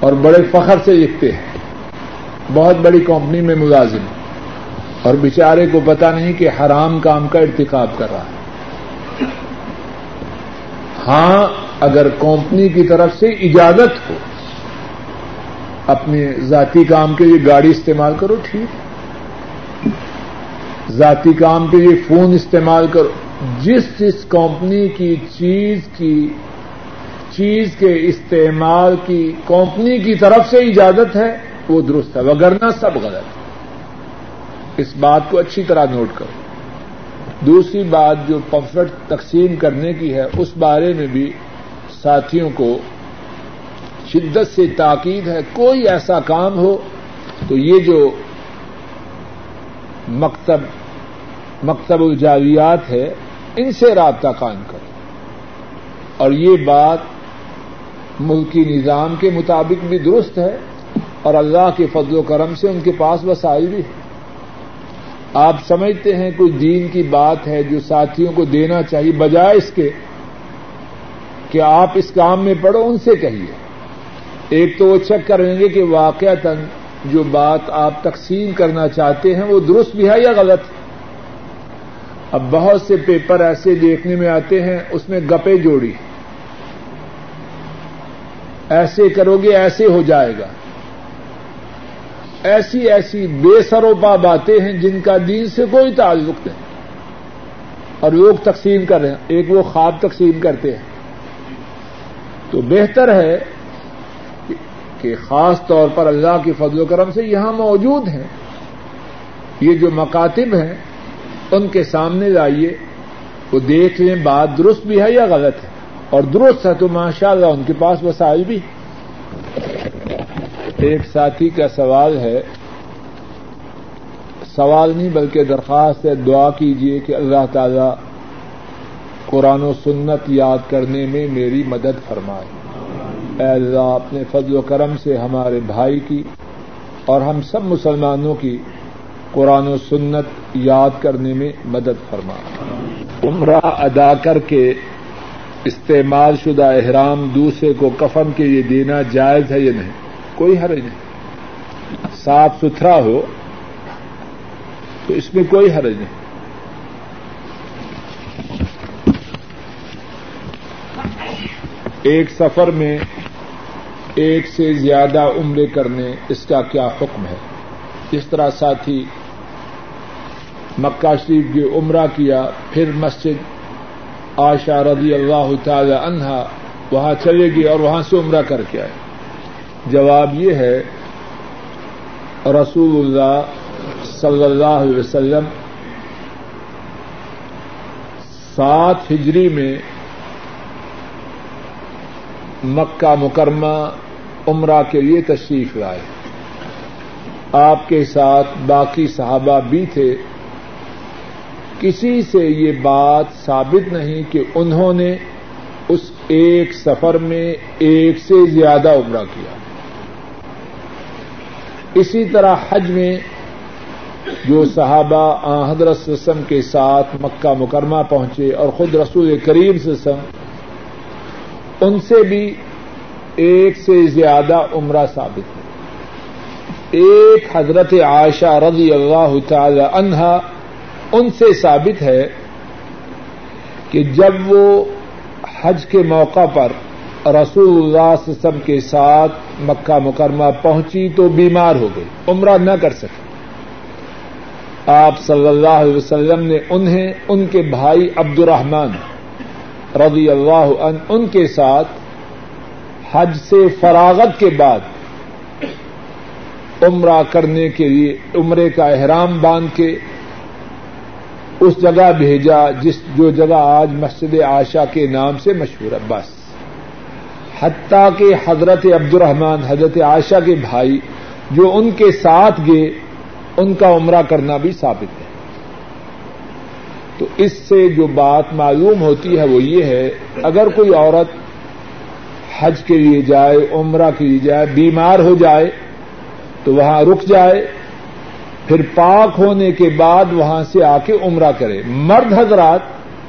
اور بڑے فخر سے لکھتے ہیں۔ بہت بڑی کمپنی میں ملازم۔ اور بیچارے کو پتا نہیں کہ حرام کام کا ارتکاب کر رہا ہے۔ ہاں اگر کمپنی کی طرف سے اجازت ہو، اپنے ذاتی کام کے لیے گاڑی استعمال کرو، ٹھیک۔ ذاتی کام کے لیے فون استعمال کرو۔ جس جس کمپنی کی چیز کی چیز کے استعمال کی کمپنی کی طرف سے اجازت ہے، وہ درست ہے وگرنا سب غلط ہے۔ اس بات کو اچھی طرح نوٹ کرو۔ دوسری بات جو پمفٹ تقسیم کرنے کی ہے، اس بارے میں بھی ساتھیوں کو شدت سے تاکید ہے، کوئی ایسا کام ہو تو یہ جو مکتب مکتب الجاویات ہے، ان سے رابطہ قائم کرو۔ اور یہ بات ملکی نظام کے مطابق بھی درست ہے اور اللہ کے فضل و کرم سے ان کے پاس وسائل بھی ہے آپ سمجھتے ہیں کوئی دین کی بات ہے جو ساتھیوں کو دینا چاہیے، بجائے اس کے کہ آپ اس کام میں پڑھو، ان سے کہیے۔ ایک تو وہ چیک کریں گے کہ واقع جو بات آپ تقسیم کرنا چاہتے ہیں وہ درست بھی ہے یا غلط۔ ہے اب بہت سے پیپر ایسے دیکھنے میں آتے ہیں، اس میں گپے جوڑی۔ ہیں ایسے کرو گے ایسے ہو جائے گا۔ ایسی ایسی بے سروپا باتیں ہیں جن کا دین سے کوئی تعلق نہیں۔ اور لوگ تقسیم کر رہے ہیں۔ ایک وہ خواب تقسیم کرتے ہیں۔ تو بہتر ہے کہ خاص طور پر اللہ کے فضل و کرم سے یہاں موجود ہیں۔ یہ جو مکاتب ہیں، ان کے سامنے لائیے۔ وہ دیکھ لیں بات درست بھی ہے یا غلط ہے۔ اور درست ہے تو ماشاء اللہ ان کے پاس وسائل بھی۔ ایک ساتھی کا سوال ہے۔ سوال نہیں بلکہ درخواست ہے، دعا کیجیے کہ اللہ تعالی قرآن و سنت یاد کرنے میں میری مدد فرمائے۔ اے اللہ، اپنے فضل و کرم سے ہمارے بھائی کی اور ہم سب مسلمانوں کی قرآن و سنت یاد کرنے میں مدد فرمائے۔ عمرہ ادا کر کے استعمال شدہ احرام دوسرے کو کفن کے لیے دینا جائز ہے یا نہیں؟ کوئی حرج نہیں۔ صاف ستھرا ہو تو اس میں کوئی حرج نہیں۔ ایک سفر میں ایک سے زیادہ عمرے کرنے اس کا کیا حکم ہے؟ اس طرح ساتھی مکہ شریف کی عمرہ کیا، پھر مسجد آشا رضی اللہ تعالی عنہا وہاں چلے گی اور وہاں سے عمرہ کر کے آئے۔ جواب یہ ہے، رسول اللہ صلی اللہ علیہ وسلم سات ہجری میں مکہ مکرمہ عمرہ کے لیے تشریف لائے۔ آپ کے ساتھ باقی صحابہ بھی تھے۔ کسی سے یہ بات ثابت نہیں کہ انہوں نے اس ایک سفر میں ایک سے زیادہ عمرہ کیا۔ اسی طرح حج میں جو صحابہ حضرت وسلم کے ساتھ مکہ مکرمہ پہنچے اور خود رسول کریم وسلم، ان سے بھی ایک سے زیادہ عمرہ ثابت ہے۔ ایک حضرت عائشہ رضی اللہ تعالی عنہا ان سے ثابت ہے کہ جب وہ حج کے موقع پر رسول اللہ وسلم کے ساتھ مکہ مکرمہ پہنچی تو بیمار ہو گئی، عمرہ نہ کر سکے۔ آپ صلی اللہ علیہ وسلم نے انہیں، ان کے بھائی عبد الرحمان رضی اللہ عنہ، ان کے ساتھ حج سے فراغت کے بعد عمرہ کرنے کے لیے، عمرے کا احرام باندھ کے اس جگہ بھیجا جس جو جگہ آج مسجد عائشہ کے نام سے مشہور ہے، بس۔ حتیٰ کہ حضرت عبد الرحمان حضرت عائشہ کے بھائی جو ان کے ساتھ گئے، ان کا عمرہ کرنا بھی ثابت ہے۔ تو اس سے جو بات معلوم ہوتی ہے وہ یہ ہے، اگر کوئی عورت حج کے لیے جائے، عمرہ کے لیے جائے، بیمار ہو جائے، تو وہاں رک جائے پھر پاک ہونے کے بعد وہاں سے آ کے عمرہ کرے۔ مرد حضرات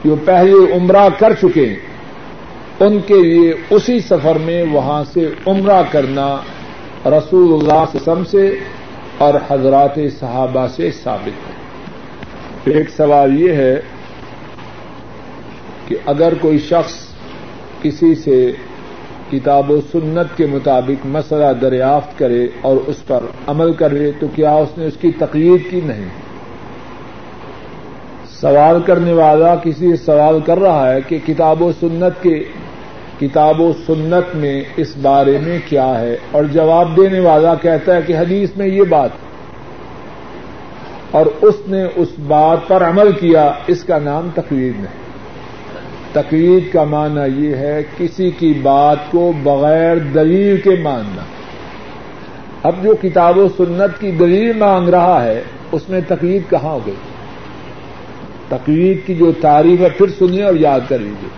جو پہلے عمرہ کر چکے ہیں، ان کے لیے اسی سفر میں وہاں سے عمرہ کرنا رسول اللہ وسلم سے اور حضرات صحابہ سے ثابت ہے۔ ایک سوال یہ ہے کہ اگر کوئی شخص کسی سے کتاب و سنت کے مطابق مسئلہ دریافت کرے اور اس پر عمل کرے تو کیا اس نے اس کی تقریر کی؟ نہیں۔ سوال کرنے والا کسی سوال کر رہا ہے کہ کتاب و سنت کے کتاب و سنت میں اس بارے میں کیا ہے؟ اور جواب دینے والا کہتا ہے کہ حدیث میں یہ بات اور اس نے اس بات پر عمل کیا، اس کا نام تقریر نہیں۔ تقریر کا معنی یہ ہے کسی کی بات کو بغیر دلیل کے ماننا۔ اب جو کتاب و سنت کی دلیل مانگ رہا ہے، اس میں تقریر کہاں ہو گئی؟ تقریر کی جو تعریف ہے، پھر سنیے اور یاد کر لیجیے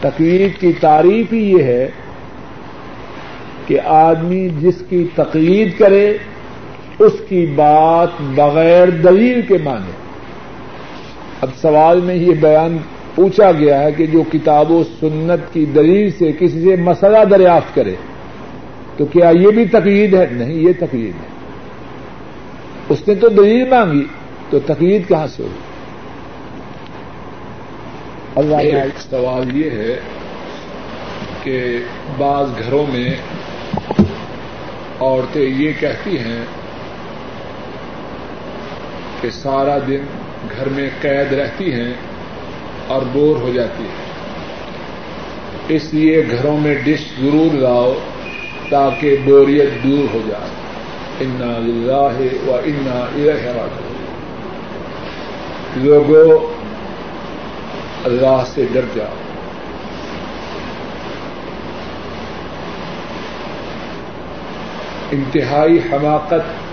تقریر کی تعریف ہی یہ ہے کہ آدمی جس کی تقریر کرے، اس کی بات بغیر دلیل کے مانے۔ اب سوال میں یہ بیان پوچھا گیا ہے کہ جو کتاب و سنت کی دلیل سے کسی سے مسئلہ دریافت کرے تو کیا یہ بھی تقریر ہے؟ نہیں یہ تقریر ہے۔ اس نے تو دلیل مانگی تو تقریر کہاں سے ہوگی ایک سوال یہ ہے کہ بعض گھروں میں عورتیں یہ کہتی ہیں کہ سارا دن گھر میں قید رہتی ہیں اور بور ہو جاتی ہیں اس لیے گھروں میں ڈش ضرور لاؤ تاکہ بوریت دور ہو جائے۔ انا اللہ و انا راجعون۔ لوگوں اللہ سے ڈر جاؤ۔ انتہائی حماقت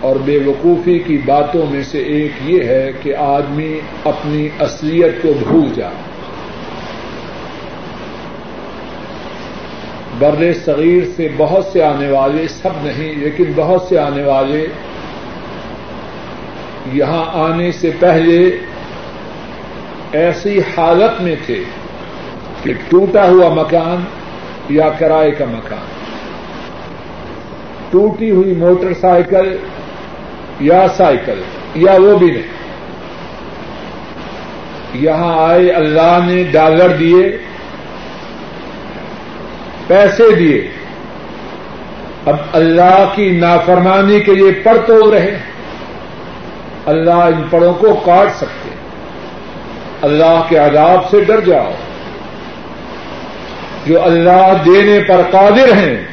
اور بے وقوفی کی باتوں میں سے ایک یہ ہے کہ آدمی اپنی اصلیت کو بھول جائے۔ بر صغیر سے بہت سے آنے والے، سب نہیں، لیکن بہت سے آنے والے یہاں آنے سے پہلے ایسی حالت میں تھے کہ ٹوٹا ہوا مکان یا کرائے کا مکان۔ ٹوٹی ہوئی موٹر سائیکل یا سائیکل، یا وہ بھی نہیں۔ یہاں آئے اللہ نے ڈالر دیے، پیسے دیے۔ اب اللہ کی نافرمانی کے لیے پڑھ تو رہے۔ اللہ ان پڑوں کو کاٹ سکتے۔ اللہ کے عذاب سے ڈر جاؤ۔ جو اللہ دینے پر قادر ہیں،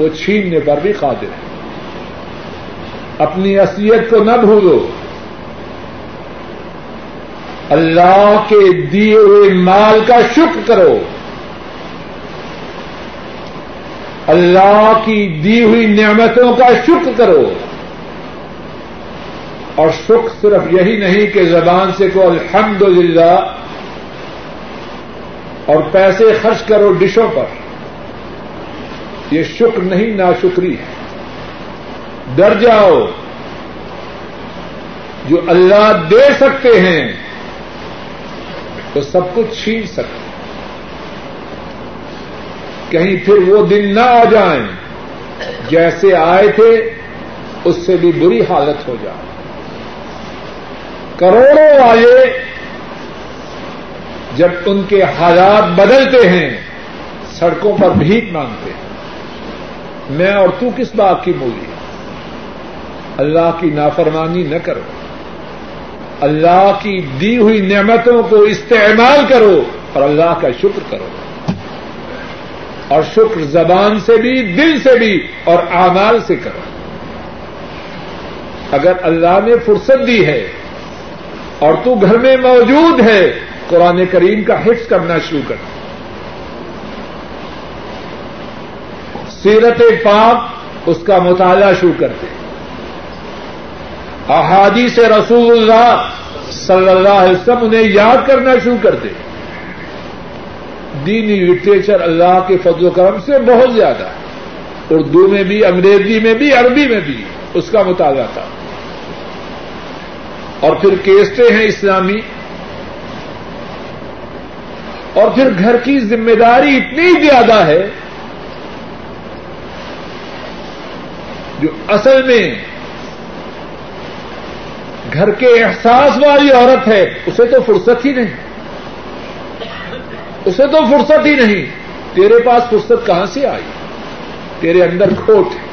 وہ چھیننے پر بھی قادر ہیں۔ اپنی اصلیت کو نہ بھولو۔ اللہ کے دیے ہوئے مال کا شکر کرو۔ اللہ کی دی ہوئی نعمتوں کا شکر کرو۔ اور سکھ صرف یہی نہیں کہ زبان سے کو الحمد للہ اور پیسے خرچ کرو ڈشوں پر۔ یہ شکر نہیں نا شکری ہے۔ ڈر جاؤ۔ جو اللہ دے سکتے ہیں، تو سب کچھ چھین سکتے کہیں پھر وہ دن نہ آ جائیں، جیسے آئے تھے، اس سے بھی بری حالت ہو جائے۔ کروڑوں والے جب ان کے حالات بدلتے ہیں، سڑکوں پر بھیک مانگتے ہیں۔ میں اور تو کس بات کی مولی اللہ کی نافرمانی نہ کرو۔ اللہ کی دی ہوئی نعمتوں کو استعمال کرو اور اللہ کا شکر کرو۔ اور شکر زبان سے بھی، دل سے بھی اور اعمال سے کرو۔ اگر اللہ نے فرصت دی ہے اور تو گھر میں موجود ہے، قرآن کریم کا حفظ کرنا شروع کر۔ سیرت پاک اس کا مطالعہ شروع کرتے۔ احادی سے رسول اللہ صلی اللہ علیہ وسلم انہیں یاد کرنا شروع کرتے دینی لٹریچر اللہ کے فضل و کرم سے بہت زیادہ اردو میں بھی، انگریزی میں بھی، عربی میں بھی اس کا مطالعہ تھا۔ اور پھر کیسٹیں ہیں اسلامی۔ اور پھر گھر کی ذمہ داری اتنی زیادہ ہے جو اصل میں گھر کے احساس والی عورت ہے، اسے تو فرصت ہی نہیں۔ اسے تو فرصت ہی نہیں۔ تیرے پاس فرصت کہاں سے آئی؟ تیرے اندر کھوٹ ہے۔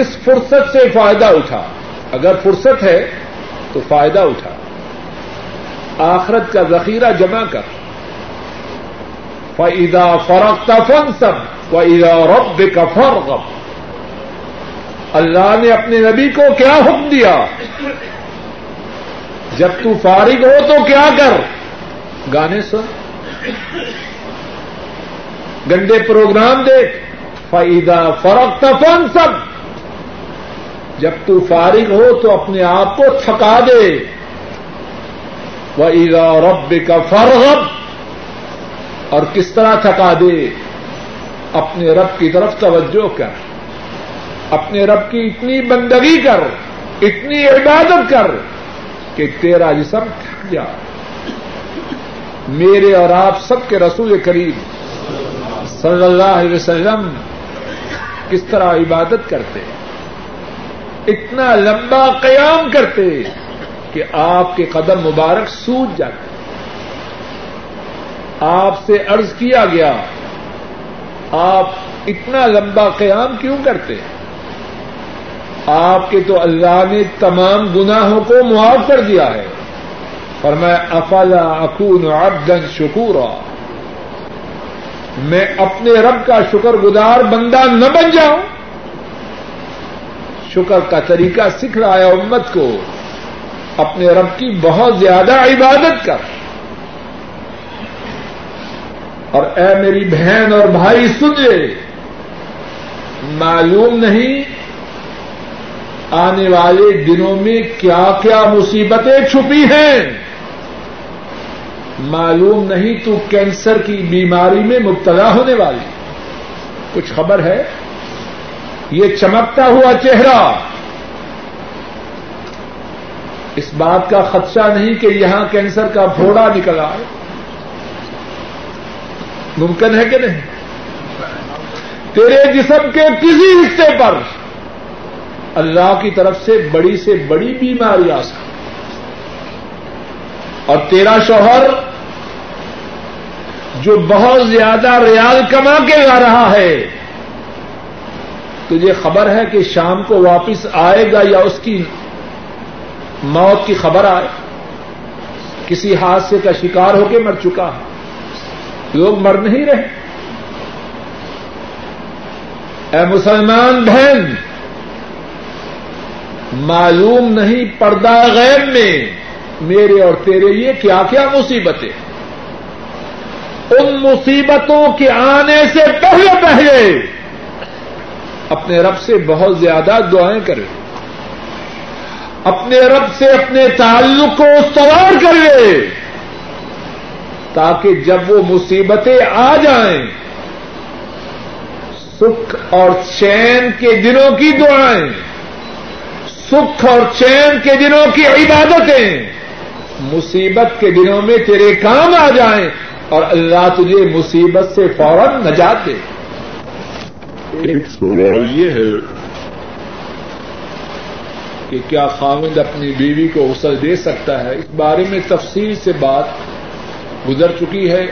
اس فرصت سے فائدہ اٹھا۔ اگر فرصت ہے تو فائدہ اٹھا۔ آخرت کا ذخیرہ جمع کر۔ فعیدہ فرق فن سب و عیدا رب کا فرق اللہ نے اپنے نبی کو کیا حکم دیا؟ جب تو فارغ ہو تو کیا کر؟ گانے سن۔ گنڈے پروگرام دیکھ۔ فعیدہ فرق فن سب جب تو فارغ ہو تو اپنے آپ کو تھکا دے۔ وہ عیدا رب کا فرغب اور کس طرح تھکا دے؟ اپنے رب کی طرف توجہ کر۔ اپنے رب کی اتنی بندگی کر۔ اتنی عبادت کر کہ تیرا جسم تھک جا۔ میرے اور آپ سب کے رسول قریب صلی اللہ علیہ وسلم کس طرح عبادت کرتے؟ اتنا لمبا قیام کرتے کہ آپ کے قدم مبارک سوج جاتے۔ آپ سے عرض کیا گیا، آپ اتنا لمبا قیام کیوں کرتے؟ آپ کے تو اللہ نے تمام گناہوں کو معاف کر دیا ہے۔ اور میں افلا اکون عبدا شکورا؟ میں اپنے رب کا شکر گزار بندہ نہ بن جاؤں۔ شکر کا طریقہ سکھ رہا ہے امت کو، اپنے رب کی بہت زیادہ عبادت کر۔ اور اے میری بہن اور بھائی سن لے معلوم نہیں آنے والے دنوں میں کیا کیا مصیبتیں چھپی ہیں۔ معلوم نہیں تو کینسر کی بیماری میں مبتلا ہونے والی۔ کچھ خبر ہے؟ یہ چمکتا ہوا چہرہ۔ اس بات کا خدشہ نہیں کہ یہاں کینسر کا پھوڑا نکل آئے۔ ممکن ہے کہ نہیں؟ تیرے جسم کے کسی حصے پر اللہ کی طرف سے بڑی سے بڑی بیماری آ سکتی اور تیرا شوہر جو بہت زیادہ ریال کما کے لا رہا ہے، تجھے خبر ہے کہ شام کو واپس آئے گا یا اس کی موت کی خبر آئے؟ کسی حادثے کا شکار ہو کے مر چکا ہے۔ لوگ مر نہیں رہے۔ اے مسلمان بہن، معلوم نہیں پردہ غیر میں میرے اور تیرے لیے کیا کیا مصیبتیں۔ ان مصیبتوں کے آنے سے پہلے پہلے اپنے رب سے بہت زیادہ دعائیں کرے اپنے رب سے اپنے تعلق کو سوار کر لے تاکہ جب وہ مصیبتیں آ جائیں سکھ اور چین کے دنوں کی دعائیں سکھ اور چین کے دنوں کی عبادتیں مصیبت کے دنوں میں تیرے کام آ جائیں اور اللہ تجھے مصیبت سے فوراً نجات دے۔ ایک سوال یہ ہے کہ کیا خامد اپنی بیوی کو غسل دے سکتا ہے؟ اس بارے میں تفصیل سے بات گزر چکی ہے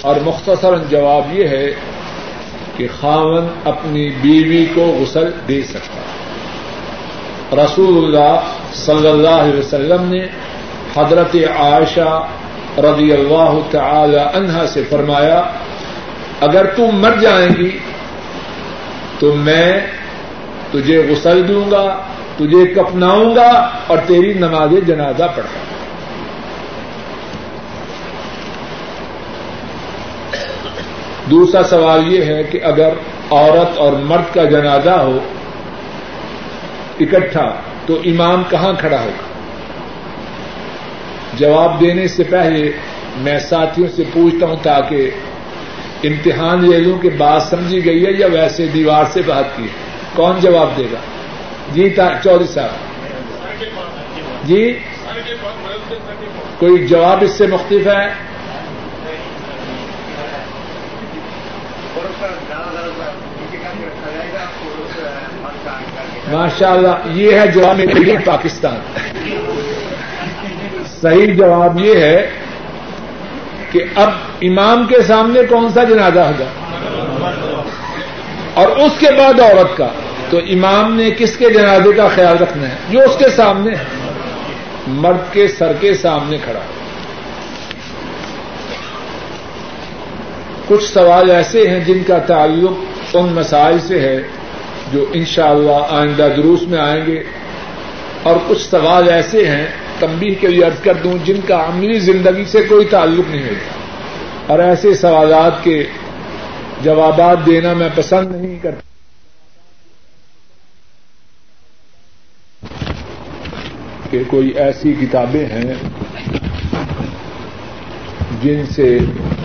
اور مختصر جواب یہ ہے کہ خامن اپنی بیوی کو غسل دے سکتا ہے۔ رسول اللہ صلی اللہ علیہ وسلم نے حضرت عائشہ رضی اللہ تعالی عنہا سے فرمایا، اگر تم مر جائیں گی تو میں تجھے غسل دوں گا، تجھے کپناؤں گا اور تیری نماز جنازہ پڑھاؤں گا۔ دوسرا سوال یہ ہے کہ اگر عورت اور مرد کا جنازہ ہو اکٹھا تو امام کہاں کھڑا ہوگا؟ جواب دینے سے پہلے میں ساتھیوں سے پوچھتا ہوں تاکہ امتحان لے لوں کہ بات سمجھی گئی ہے یا ویسے دیوار سے بات کی کون جواب دے گا؟ جی چودھری صاحب۔ جی؟ کوئی جواب اس سے مختلف ہے؟ ماشاء اللہ یہ ہے جواب پاکستان۔ صحیح جواب یہ ہے کہ اب امام کے سامنے کون سا جنازہ ہوگا؟ اور اس کے بعد عورت کا۔ تو امام نے کس کے جنازے کا خیال رکھنا ہے؟ جو اس کے سامنے ہے۔ مرد کے سر کے سامنے کھڑا۔ ہے کچھ سوال ایسے ہیں جن کا تعلق ان مسائل سے ہے۔ جو انشاءاللہ اللہ آئندہ دروس میں آئیں گے اور کچھ سوال ایسے ہیں تمبی کے لیے عرض کر دوں جن کا عملی زندگی سے کوئی تعلق نہیں ہوتا اور ایسے سوالات کے جوابات دینا میں پسند نہیں کرتا۔ کہ کوئی ایسی کتابیں ہیں جن سے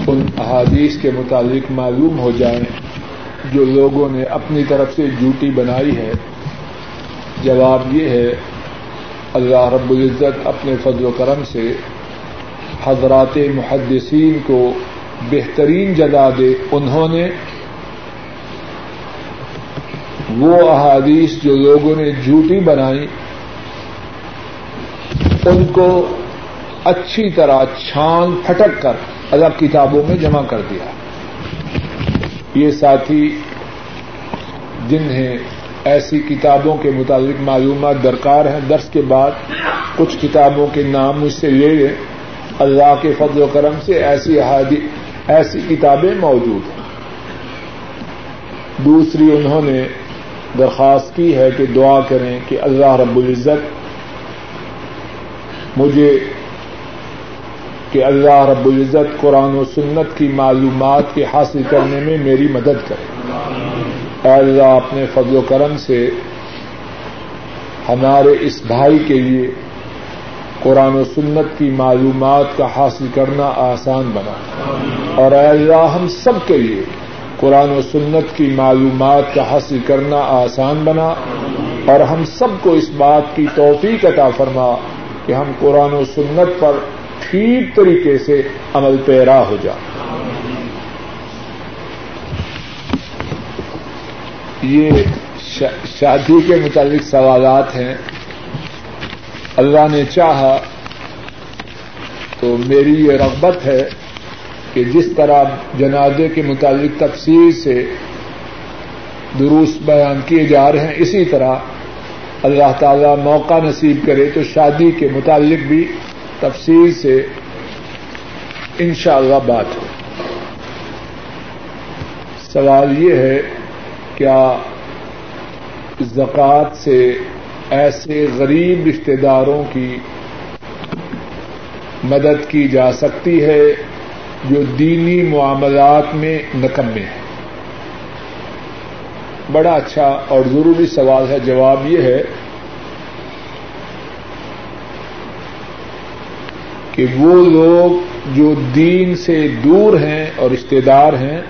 ان احادیث کے متعلق معلوم ہو جائیں۔ جو لوگوں نے اپنی طرف سے ڈیوٹی بنائی ہے، جواب یہ ہے، اللہ رب العزت اپنے فضل و کرم سے حضرات محدثین کو بہترین جگہ دے۔ انہوں نے وہ احادیث جو لوگوں نے جھوٹی بنائی، ان کو اچھی طرح چھان پھٹک کر الگ کتابوں میں جمع کر دیا۔ یہ ساتھی جنہیں ایسی کتابوں کے متعلق معلومات درکار ہیں۔ درس کے بعد کچھ کتابوں کے نام مجھ سے لے لیں۔ اللہ کے فضل و کرم سے ایسی ایسی کتابیں موجود ہیں۔ دوسری انہوں نے درخواست کی ہے کہ دعا کریں کہ اللہ رب العزت مجھے کہ اللہ رب العزت قرآن و سنت کی معلومات کے حاصل کرنے میں میری مدد کرے۔ اے اللہ، اپنے فضل و کرم سے ہمارے اس بھائی کے لیے قرآن و سنت کی معلومات کا حاصل کرنا آسان بنا۔ اور اے اللہ، ہم سب کے لیے قرآن و سنت کی معلومات کا حاصل کرنا آسان بنا۔ اور ہم سب کو اس بات کی توفیق عطا فرما کہ ہم قرآن و سنت پر ٹھیک طریقے سے عمل پیرا ہو جائے یہ شادی کے متعلق سوالات ہیں۔ اللہ نے چاہا تو میری یہ رغبت ہے کہ جس طرح جنازے کے متعلق تفصیل سے دروس بیان کیے جا رہے ہیں، اسی طرح اللہ تعالی موقع نصیب کرے تو شادی کے متعلق بھی تفصیل سے ان شاء اللہ بات ہو۔ سوال یہ ہے، کیا زکوٰۃ سے ایسے غریب رشتے داروں کی مدد کی جا سکتی ہے جو دینی معاملات میں نکمے ہیں؟ بڑا اچھا اور ضروری سوال ہے، جواب یہ ہے کہ وہ لوگ جو دین سے دور ہیں اور رشتے دار ہیں،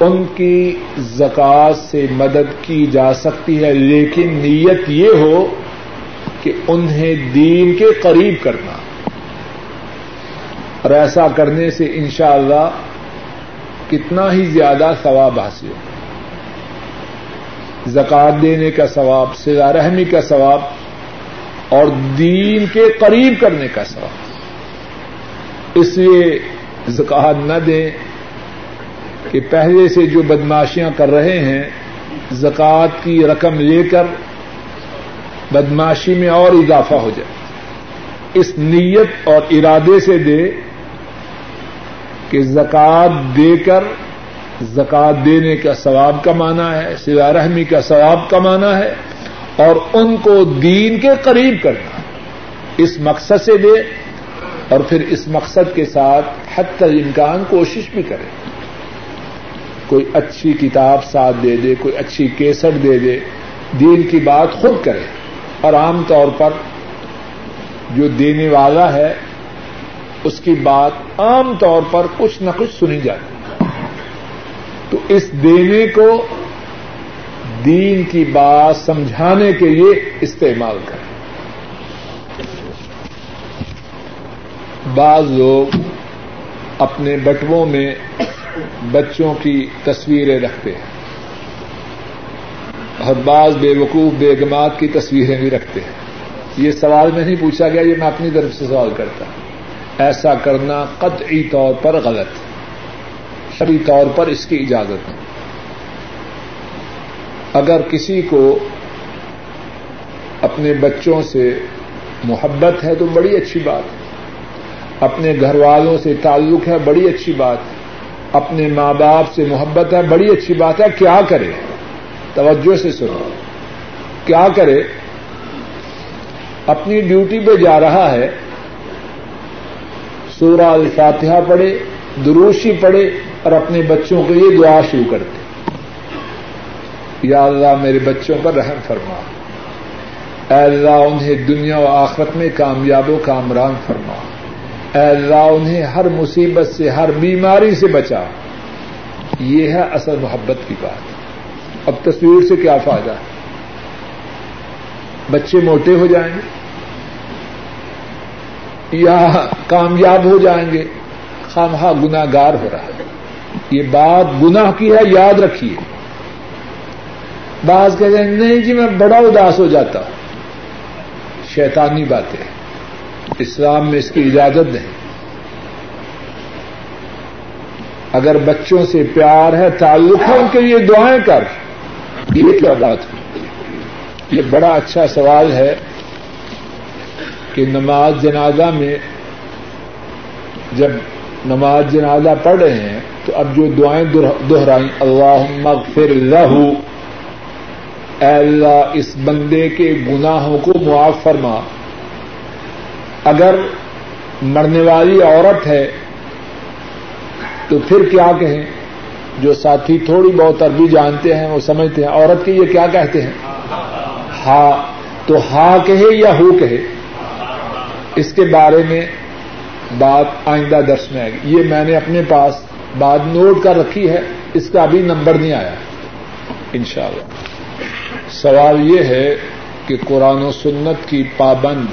ان کی زکات سے مدد کی جا سکتی ہے، لیکن نیت یہ ہو کہ انہیں دین کے قریب کرنا۔ اور ایسا کرنے سے انشاءاللہ اللہ کتنا ہی زیادہ ثواب حاصل ہو۔ زکات دینے کا ثواب سزا رحمی کا ثواب اور دین کے قریب کرنے کا سوال اس لیے زکات نہ دیں کہ پہلے سے جو بدماشیاں کر رہے ہیں زکوٰۃ کی رقم لے کر بدماشی میں اور اضافہ ہو جائے۔ اس نیت اور ارادے سے دے کہ زکوٰۃ دے کر زکوٰۃ دینے کا ثواب کمانا ہے سلا رحمی کا ثواب کمانا ہے۔ اور ان کو دین کے قریب کرنا اس مقصد سے دے اور پھر اس مقصد کے ساتھ حد تک امکان کوشش بھی کرے۔ کوئی اچھی کتاب ساتھ دے دے، کوئی اچھی کیسٹ دے دے، دین کی بات خود کرے۔ اور عام طور پر جو دینے والا ہے، اس کی بات عام طور پر کچھ نہ کچھ سنی جاتی۔ تو اس دینے کو دین کی بات سمجھانے کے لیے استعمال کریں۔ بعض لوگ اپنے بٹووں میں بچوں کی تصویریں رکھتے ہیں۔ اور بعض بے وقوف بیگمات کی تصویریں بھی رکھتے ہیں۔ یہ سوال میں نہیں پوچھا گیا، یہ میں اپنی طرف سے سوال کرتا ہوں۔ ایسا کرنا قطعی طور پر غلط شری طور پر اس کی اجازت نہیں اگر کسی کو اپنے بچوں سے محبت ہے تو بڑی اچھی بات ہے۔ اپنے گھر والوں سے تعلق ہے، بڑی اچھی بات ہے۔ اپنے ماں باپ سے محبت ہے، بڑی اچھی بات ہے۔ کیا کرے؟ توجہ سے سنو۔ کیا کرے؟ اپنی ڈیوٹی پہ جا رہا ہے۔ سورہ الفاتحہ پڑھے، دروشی پڑھے اور اپنے بچوں کو یہ دعا شروع کرتے یا اللہ میرے بچوں پر رحم فرما۔ اے اللہ انہیں دنیا و آخرت میں کامیاب و کامران فرما۔ اے اللہ انہیں ہر مصیبت سے، ہر بیماری سے بچا۔ یہ ہے اصل محبت کی بات۔ اب تصویر سے کیا فائدہ؟ ہے بچے موٹے ہو جائیں گے؟ یا کامیاب ہو جائیں گے؟ خامخواہ گناگار ہو رہا ہے۔ یہ بات گناہ کی ہے، یاد رکھیے۔ بعض کہتے ہیں، نہیں جی میں بڑا اداس ہو جاتا ہوں۔ شیطانی باتیں۔ اسلام میں اس کی اجازت نہیں۔ اگر بچوں سے پیار ہے، تعلق ہے، ان کے لیے دعائیں کر۔ یہ کیا بات یہ بڑا اچھا سوال ہے کہ نماز جنازہ میں جب نماز جنازہ پڑھ رہے ہیں، تو اب جو دعائیں دہرائیں اللہ مغفر لہو۔ اے اللہ، اس بندے کے گناہوں کو معاف فرما۔ اگر مرنے والی عورت ہے، تو پھر کیا کہیں؟ جو ساتھی تھوڑی بہت عربی جانتے ہیں، وہ سمجھتے ہیں، عورت کے یہ کیا کہتے ہیں؟ ہا، تو ہا کہے یا ہو کہے؟ اس کے بارے میں بات آئندہ درس میں آئے گی۔ یہ میں نے اپنے پاس بات نوٹ کر رکھی ہے، اس کا ابھی نمبر نہیں آیا۔ انشاءاللہ۔ سوال یہ ہے کہ قرآن و سنت کی پابند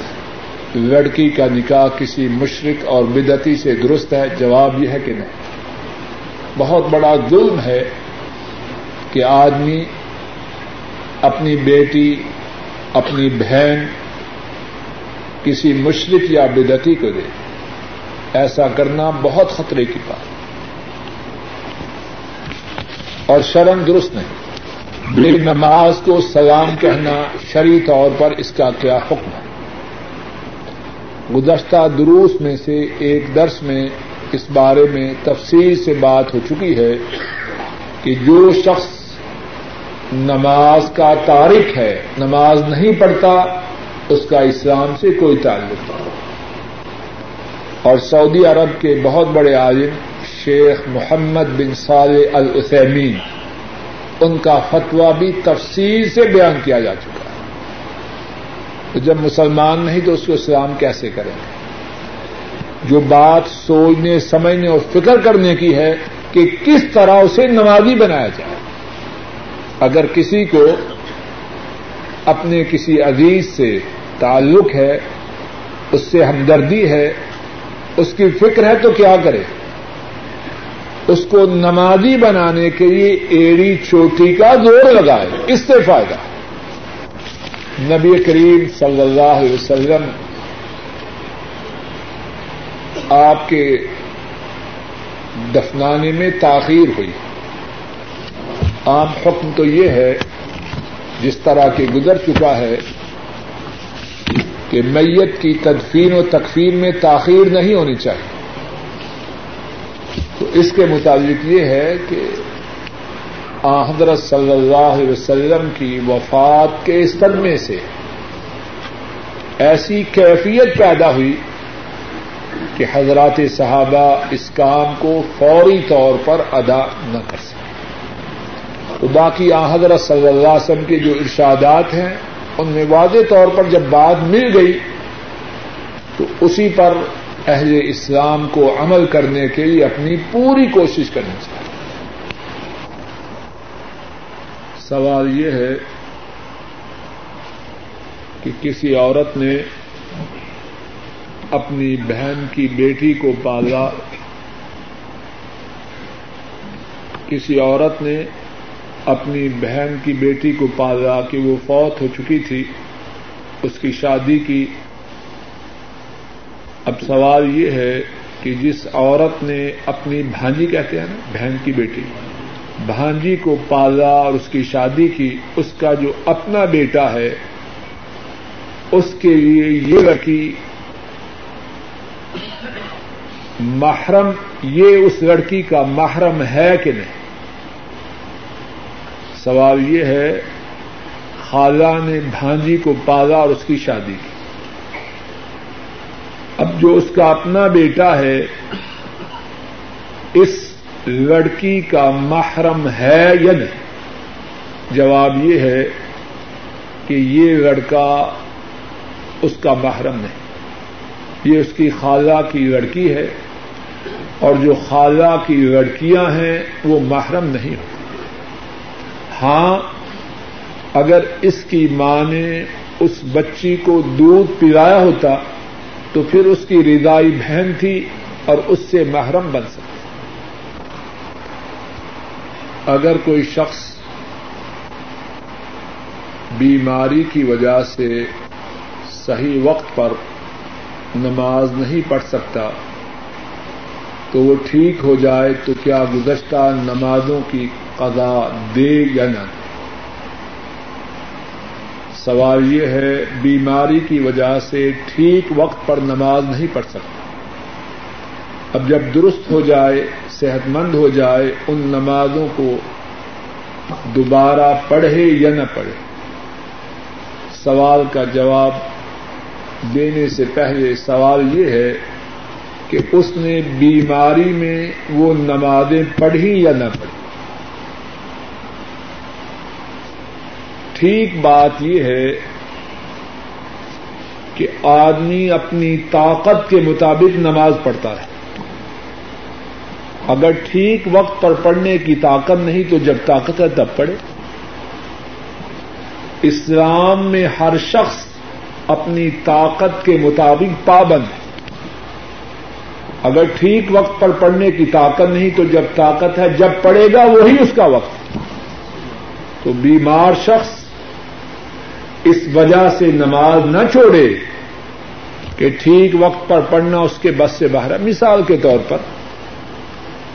لڑکی کا نکاح کسی مشرق اور بدتی سے درست ہے؟ جواب یہ ہے کہ نہیں۔ بہت بڑا ظلم ہے کہ آدمی اپنی بیٹی، اپنی بہن کسی مشرق یا بدتی کو دے۔ ایسا کرنا بہت خطرے کی بات۔ اور شرم درست نہیں۔ لیکن نماز کو سلام کہنا شرعی طور پر اس کا کیا حکم ہے؟ گزشتہ دروس میں سے ایک درس میں اس بارے میں تفصیل سے بات ہو چکی ہے کہ جو شخص نماز کا تاریخ ہے، نماز نہیں پڑھتا، اس کا اسلام سے کوئی تعلق نہیں۔ اور سعودی عرب کے بہت بڑے عالم، شیخ محمد بن صالح العثیمین ان کا فتوا بھی تفصیل سے بیان کیا جا چکا ہے۔ تو جب مسلمان نہیں تو اس کو اسلام کیسے کریں؟ گے جو بات سوچنے، سمجھنے اور فکر کرنے کی ہے کہ کس طرح اسے نمازی بنایا جائے۔ اگر کسی کو اپنے کسی عزیز سے تعلق ہے، اس سے ہمدردی ہے، اس کی فکر ہے تو کیا کرے؟ اس کو نمازی بنانے کے لیے ایڑی چوٹی کا زور لگائے۔ اس سے فائدہ۔ نبی کریم صلی اللہ علیہ وسلم آپ کے دفنانے میں تاخیر ہوئی۔ عام حکم تو یہ ہے، جس طرح کے گزر چکا ہے، کہ میت کی تدفین و تکفین میں تاخیر نہیں ہونی چاہیے۔ تو اس کے مطابق یہ ہے کہ حضرت صلی اللہ علیہ وسلم کی وفات کے صدمے سے ایسی کیفیت پیدا ہوئی کہ حضرات صحابہ اس کام کو فوری طور پر ادا نہ کر سکے۔ تو باقی آ، حضرت صلی اللہ علیہ وسلم کے جو ارشادات ہیں، ان میں واضح طور پر جب بات مل گئی تو اسی پر اہل اسلام کو عمل کرنے کے لیے اپنی پوری کوشش کرنی چاہیے۔ سوال یہ ہے کہ کسی عورت نے اپنی بہن کی بیٹی کو پالا، کسی عورت نے اپنی بہن کی بیٹی کو پالا کہ وہ فوت ہو چکی تھی، اس کی شادی کی اب سوال یہ ہے کہ جس عورت نے اپنی بھانجی کہتے ہیں نا، بہن کی بیٹی، بھانجی کو پالا اور اس کی شادی کی، اس کا جو اپنا بیٹا ہے، اس کے لیے یہ لڑکی محرم، یہ اس لڑکی کا محرم ہے کہ نہیں؟ سوال یہ ہے، خالہ نے بھانجی کو پالا اور اس کی شادی کی۔ اب جو اس کا اپنا بیٹا ہے، اس لڑکی کا محرم ہے یا نہیں؟ جواب یہ ہے کہ یہ لڑکا اس کا محرم نہیں۔ یہ اس کی خالہ کی لڑکی ہے اور جو خالہ کی لڑکیاں ہیں، وہ محرم نہیں ہوتی۔ ہاں اگر اس کی ماں نے اس بچی کو دودھ پلایا ہوتا تو پھر اس کی ردائی بہن تھی اور اس سے محرم بن سکتی۔ اگر کوئی شخص بیماری کی وجہ سے صحیح وقت پر نماز نہیں پڑھ سکتا تو وہ ٹھیک ہو جائے تو کیا گزشتہ نمازوں کی قضا دے یا نہ دے؟ سوال یہ ہے، بیماری کی وجہ سے ٹھیک وقت پر نماز نہیں پڑھ سکتا اب جب درست ہو جائے صحت مند ہو جائے، ان نمازوں کو دوبارہ پڑھے یا نہ پڑھے؟ سوال کا جواب دینے سے پہلے سوال یہ ہے کہ اس نے بیماری میں وہ نمازیں پڑھی یا نہ پڑھی؟ ٹھیک بات یہ ہے کہ آدمی اپنی طاقت کے مطابق نماز پڑھتا ہے۔ اگر ٹھیک وقت پر پڑھنے کی طاقت نہیں تو جب طاقت ہے تب پڑھے۔ اسلام میں ہر شخص اپنی طاقت کے مطابق پابند ہے۔ اگر ٹھیک وقت پر پڑھنے کی طاقت نہیں تو جب طاقت ہے جب پڑے گا وہی اس کا وقت۔ تو بیمار شخص اس وجہ سے نماز نہ چھوڑے کہ ٹھیک وقت پر پڑھنا اس کے بس سے باہر ہے۔ مثال کے طور پر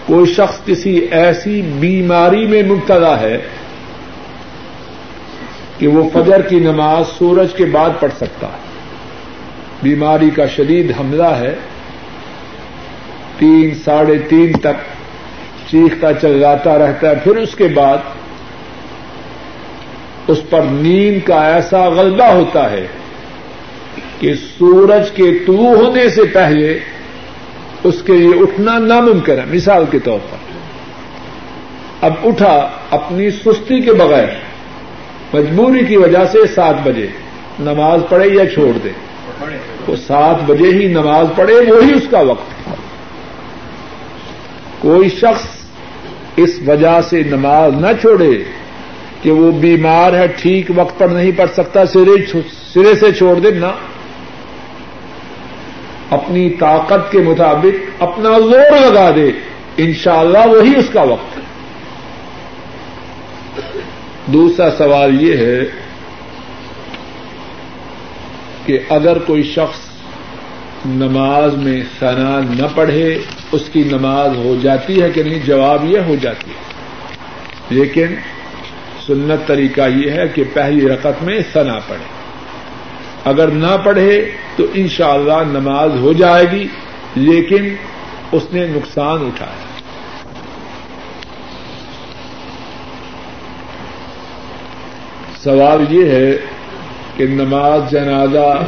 کوئی شخص کسی ایسی بیماری میں مبتلا ہے کہ وہ فجر کی نماز سورج کے بعد پڑھ سکتا ہے۔ بیماری کا شدید حملہ ہے۔ تین، ساڑھے تین تک چیختا چلاتا رہتا ہے۔ پھر اس کے بعد اس پر نیند کا ایسا غلبہ ہوتا ہے کہ سورج کے طلوع ہونے سے پہلے اس کے لیے اٹھنا ناممکن ہے، مثال کے طور پر۔ اب اٹھا اپنی سستی کے بغیر، مجبوری کی وجہ سے سات بجے، نماز پڑھے یا چھوڑ دے۔ وہ سات بجے ہی نماز پڑھے وہی اس کا وقت۔ کوئی شخص اس وجہ سے نماز نہ چھوڑے کہ وہ بیمار ہے، ٹھیک وقت پر نہیں پڑھ سکتا، سرے سے چھوڑ دے نا اپنی طاقت کے مطابق اپنا زور لگا دے۔ انشاءاللہ وہی اس کا وقت ہے۔ دوسرا سوال یہ ہے کہ اگر کوئی شخص نماز میں ثنا نہ پڑھے، اس کی نماز ہو جاتی ہے کہ نہیں؟ جواب یہ ہو جاتی ہے۔ لیکن سنت طریقہ یہ ہے کہ پہلی رقط میں ثنا پڑھے۔ اگر نہ پڑھے تو انشاءاللہ اللہ نماز ہو جائے گی، لیکن اس نے نقصان اٹھایا۔ سوال یہ ہے کہ نماز جنازہ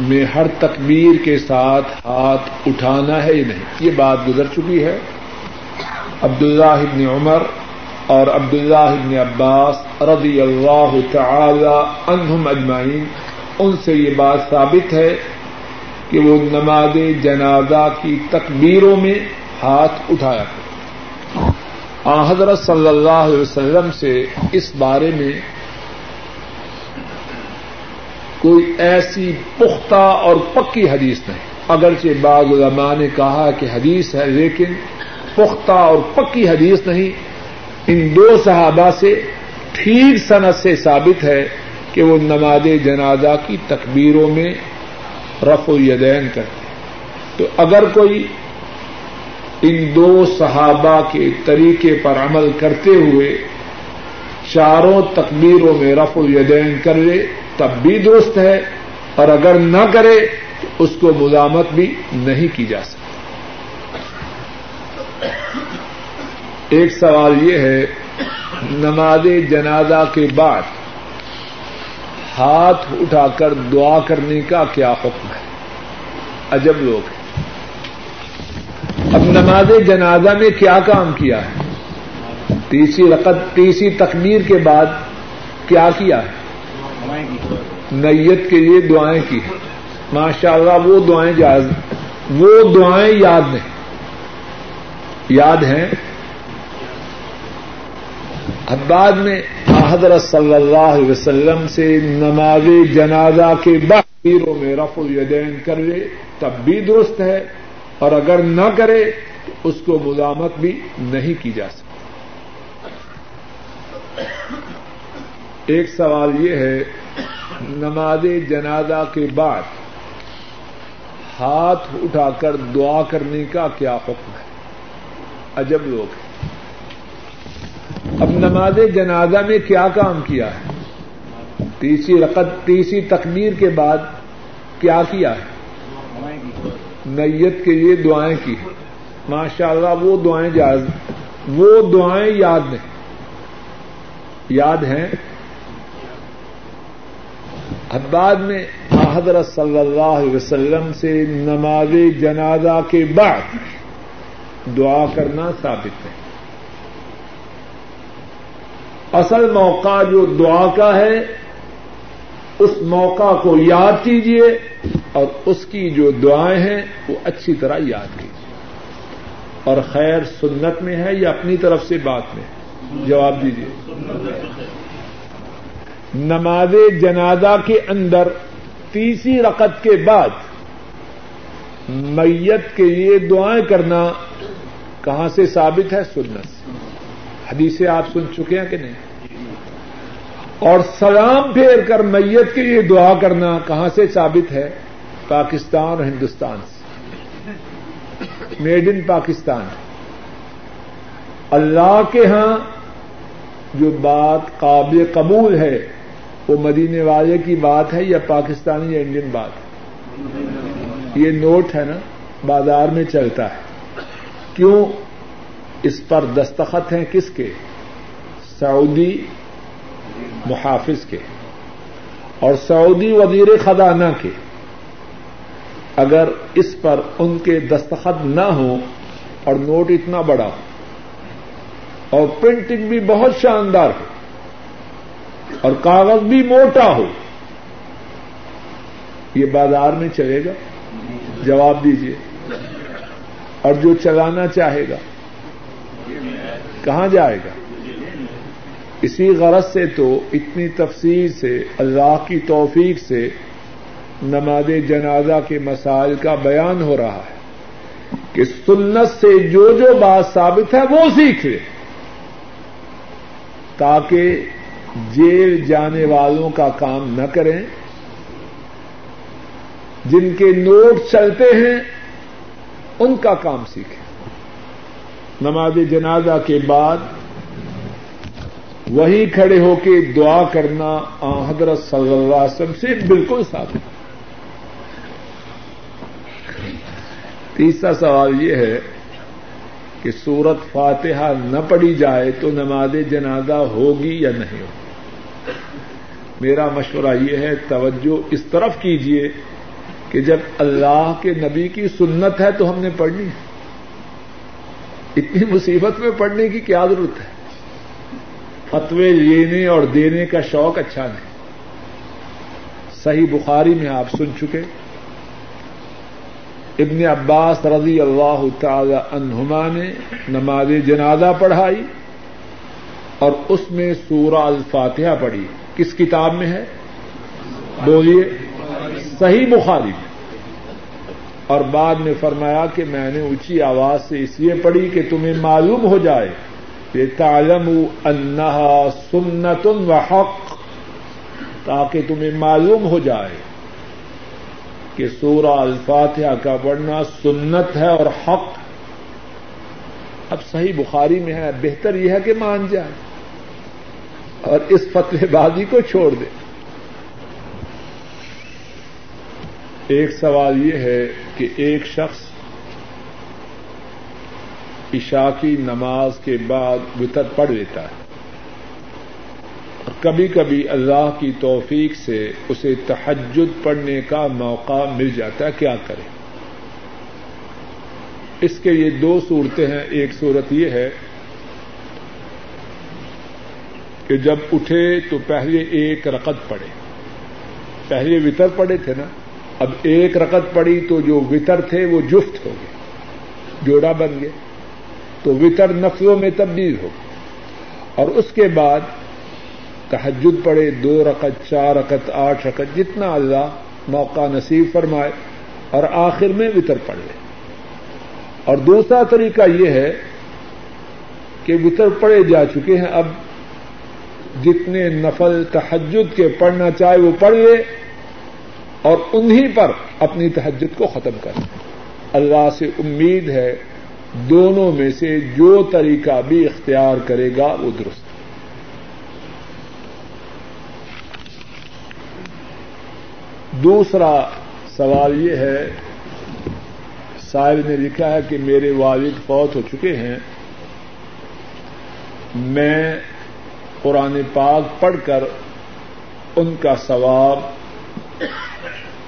میں ہر تکبیر کے ساتھ ہاتھ اٹھانا ہے یا نہیں؟ یہ بات گزر چکی ہے۔ عبداللہ ابن عمر اور عبداللہ ابن عباس رضی اللہ تعالی عنہم اجمعین، ان سے یہ بات ثابت ہے کہ وہ نماز جنازہ کی تکبیروں میں ہاتھ اٹھایا آ حضرت صلی اللہ علیہ وسلم سے اس بارے میں کوئی ایسی پختہ اور پکی حدیث نہیں۔ اگرچہ بعض علماء نے کہا کہ حدیث ہے، لیکن پختہ اور پکی حدیث نہیں۔ ان دو صحابہ سے ٹھیک صنعت سے ثابت ہے کہ وہ نماز جنازہ کی تکبیروں میں رف و یدین کرتے تو اگر کوئی ان دو صحابہ کے طریقے پر عمل کرتے ہوئے چاروں تکبیروں میں رف الیدین کر لے تب بھی درست ہے، اور اگر نہ کرے، تو اس کو ملامت بھی نہیں کی جا سکتی۔ ایک سوال یہ ہے، نماز جنازہ کے بعد ہاتھ اٹھا کر دعا کرنے کا کیا حکم ہے؟ عجب لوگ ہیں۔ اب نماز جنازہ میں کیا کام کیا ہے؟ تیسری رقط تیسری تکبیر کے بعد کیا کیا ہے؟ نیت کے لیے دعائیں کی ہیں۔ ماشاء اللہ وہ دعائیں جاز وہ دعائیں یاد نہیں یاد ہیں اب بعد میں حضرت صلی اللہ علیہ وسلم سے نماز جنازہ کے بعد پیروں میں رف الیدین کر لے، تب بھی درست ہے۔ اور اگر نہ کرے تو اس کو ملامت بھی نہیں کی جا سکتی۔ ایک سوال یہ ہے، نماز جنازہ کے بعد ہاتھ اٹھا کر دعا کرنے کا کیا حکم ہے؟ عجب لوگ ہیں۔ اب نماز جنازہ میں کیا کام کیا ہے؟ تیسری رقط، تیسری تکبیر کے بعد کیا کیا ہے؟ نیت کے لیے دعائیں کی ماشاء اللہ وہ دعائیں جاز، وہ دعائیں یاد نہیں یاد ہیں؟ اب بعد میں حضرت صلی اللہ علیہ وسلم سے نماز جنازہ کے بعد دعا کرنا ثابت ہے۔ اصل موقع جو دعا کا ہے، اس موقع کو یاد کیجیے اور اس کی جو دعائیں ہیں، وہ اچھی طرح یاد کیجیے اور خیر سنت میں ہے یا اپنی طرف سے بات میں؟ جواب دیجیے نماز جنازہ کے اندر تیسری رقط کے بعد میت کے لیے دعائیں کرنا کہاں سے ثابت ہے؟ سنت سے۔ حدیثیں آپ سن چکے ہیں کہ نہیں؟ اور سلام پھیر کر میت کے لیے دعا کرنا کہاں سے ثابت ہے؟ پاکستان اور ہندوستان سے۔ Made in Pakistan. اللہ کے ہاں جو بات قابل قبول ہے، وہ مدینے والے کی بات ہے یا پاکستانی یا انڈین بات؟ یہ نوٹ ہے نا، بازار میں چلتا ہے۔ کیوں؟ اس پر دستخط ہیں کس کے؟ سعودی محافظ کے۔ اور سعودی وزیر خزانہ کے۔ اگر اس پر ان کے دستخط نہ ہوں اور نوٹ اتنا بڑا ہو۔ اور پرنٹنگ بھی بہت شاندار ہو۔ اور کاغذ بھی موٹا ہو۔ یہ بازار میں چلے گا؟ جواب دیجیے اور جو چلانا چاہے گا۔ کہاں جائے گا؟ اسی غرض سے تو اتنی تفصیل سے، اللہ کی توفیق سے نماز جنازہ کے مسائل کا بیان ہو رہا ہے کہ سنت سے جو جو بات ثابت ہے وہ سیکھ لے، تاکہ جیل جانے والوں کا کام نہ کریں۔ جن کے نوٹ چلتے ہیں، ان کا کام سیکھیں۔ نماز جنازہ کے بعد وہی کھڑے ہو کے دعا کرنا حضرت صلی اللہ علیہ وسلم سے بالکل ساتھ تیسرا سوال یہ ہے کہ سورت فاتحہ نہ پڑی جائے تو نماز جنازہ ہوگی یا نہیں ہوگی؟ میرا مشورہ یہ ہے، توجہ اس طرف کیجیے کہ جب اللہ کے نبی کی سنت ہے تو ہم نے پڑھنی ہے۔ اتنی مصیبت میں پڑھنے کی کیا ضرورت ہے؟ فتوے لینے اور دینے کا شوق اچھا نہیں۔ صحیح بخاری میں آپ سن چکے۔ ابن عباس رضی اللہ تعالی عنہما نے نماز جنازہ پڑھائی اور اس میں سورہ الفاتحہ پڑھی۔ کس کتاب میں ہے؟ بولیے۔ صحیح بخاری میں۔ اور بعد میں فرمایا کہ میں نے اونچی آواز سے اس لیے پڑھی کہ تمہیں معلوم ہو جائے کہ تعلم انہا سنت و حق، تاکہ تمہیں معلوم ہو جائے کہ سورہ الفاتحہ کا پڑھنا سنت ہے اور حق۔ اب صحیح بخاری میں ہے، بہتر یہ ہے کہ مان جائے اور اس فتح بازی کو چھوڑ دے۔ ایک سوال یہ ہے کہ ایک شخص عشاء کی نماز کے بعد وطر پڑھ لیتا ہے۔ اور کبھی کبھی اللہ کی توفیق سے اسے تحجد پڑھنے کا موقع مل جاتا ہے۔ کیا کرے؟ اس کے یہ دو صورتیں ہیں۔ ایک صورت یہ ہے کہ جب اٹھے تو پہلے ایک رقط پڑے پہلے وطر پڑے تھے نا۔ اب ایک رقط پڑی تو جو وطر تھے وہ جفت ہو گئے، جوڑا بن گئے، تو وطر نفلوں میں تبدیل ہو اور اس کے بعد تحجد پڑے دو رقط، چار رقط، آٹھ رقط، جتنا اللہ موقع نصیب فرمائے اور آخر میں وطر پڑ لے۔ اور دوسرا طریقہ یہ ہے کہ وطر پڑے جا چکے ہیں، اب جتنے نفل تحجد کے پڑھنا چاہے وہ پڑھ لے۔ اور انہیں پر اپنی تحجد کو ختم کر۔ اللہ سے امید ہے دونوں میں سے جو طریقہ بھی اختیار کرے گا وہ درست۔ دوسرا سوال یہ ہے صاحب نے لکھا ہے کہ میرے والد فوت ہو چکے ہیں۔ میں قرآن پاک پڑھ کر ان کا ثواب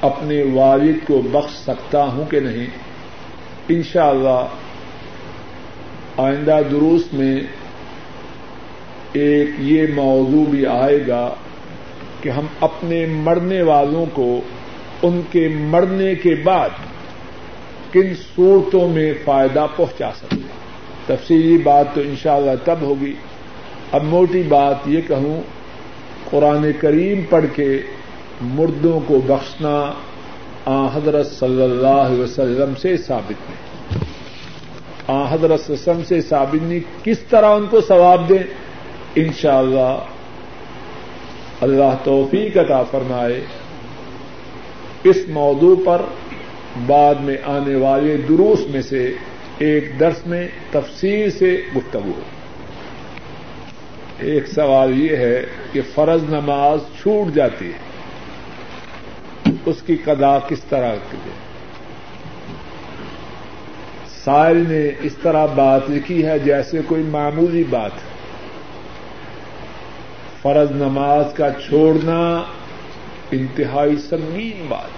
اپنے والد کو بخش سکتا ہوں کہ نہیں؟ انشاءاللہ، آئندہ دروس میں ایک یہ موضوع بھی آئے گا کہ ہم اپنے مرنے والوں کو ان کے مرنے کے بعد کن صورتوں میں فائدہ پہنچا سکتے تفصیلی بات تو انشاءاللہ تب ہوگی۔ اب موٹی بات یہ کہوں، قرآن کریم پڑھ کے مردوں کو بخشنا آ حضرت صلی اللہ علیہ وسلم سے ثابت نہیں آ حضرت وسلم سے ثابت نہیں کس طرح ان کو ثواب دیں۔ انشاءاللہ اللہ اللہ توفیق عطا فرمائے۔ اس موضوع پر بعد میں آنے والے دروس میں سے ایک درس میں تفصیل سے گفتگو۔ ہو ایک سوال یہ ہے کہ فرض نماز چھوٹ جاتی ہے۔ اس کی قدا کس طرح کی سائل نے اس طرح بات لکھی ہے جیسے کوئی معمولی بات ہے۔ فرض نماز کا چھوڑنا انتہائی سنگین بات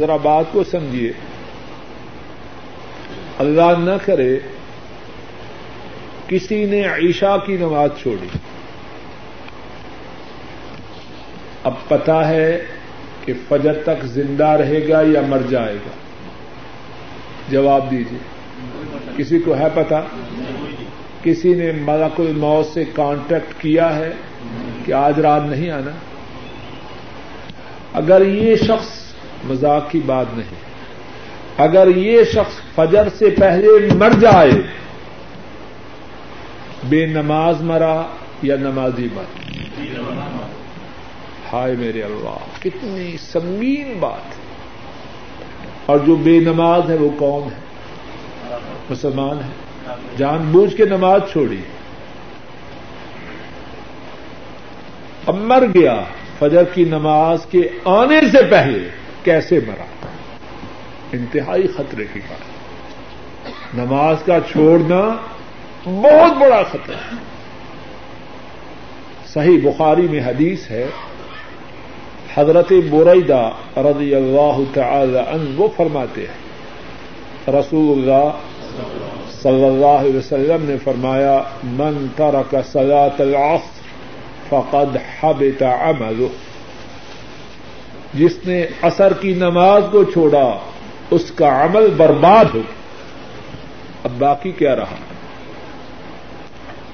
ذرا بات کو سمجھیے۔ اللہ نہ کرے کسی نے عشاء کی نماز چھوڑی۔ اب پتا ہے کہ فجر تک زندہ رہے گا یا مر جائے گا؟ جواب دیجیے کسی کو ہے پتا کسی نے ملک الموت سے کانٹیکٹ کیا ہے کہ آج رات نہیں آنا؟ اگر یہ شخص مذاق کی بات نہیں، اگر یہ شخص فجر سے پہلے مر جائے، بے نماز مرا یا نمازی مر ہائے میرے اللہ، کتنی سنگین بات اور جو بے نماز ہے وہ کون ہے مسلمان ہے جان بوجھ کے نماز چھوڑی۔ اب مر گیا، فجر کی نماز کے آنے سے پہلے کیسے مرا؟ انتہائی خطرے کی بات۔ نماز کا چھوڑنا بہت بڑا خطرہ ہے۔ صحیح بخاری میں حدیث ہے حضرت بوریدہ رضی اللہ تعالی عنہ وہ فرماتے ہیں۔ رسول اللہ صلی اللہ علیہ وسلم نے فرمایا، من ترک صلاة العصر فقد حبط عمله جس نے اثر کی نماز کو چھوڑا، اس کا عمل برباد ہو اب باقی کیا رہا؟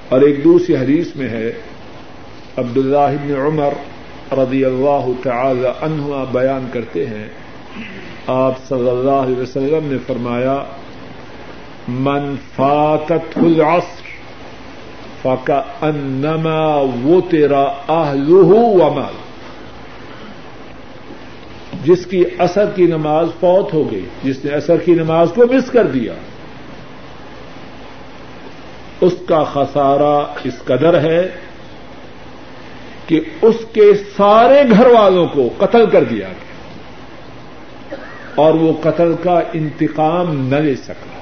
اور ایک دوسری حدیث میں ہے عبد اللہ عمر رضی اللہ تعالی عنہ بیان کرتے ہیں۔ آپ صلی اللہ علیہ وسلم نے فرمایا، من فاتت العصر فکأنما وطر اہلہ ومال جس کی اثر کی نماز فوت ہو گئی، جس نے اثر کی نماز کو مس کر دیا، اس کا خسارہ اس قدر ہے کہ اس کے سارے گھر والوں کو قتل کر دیا گیا۔ اور وہ قتل کا انتقام نہ لے سکا۔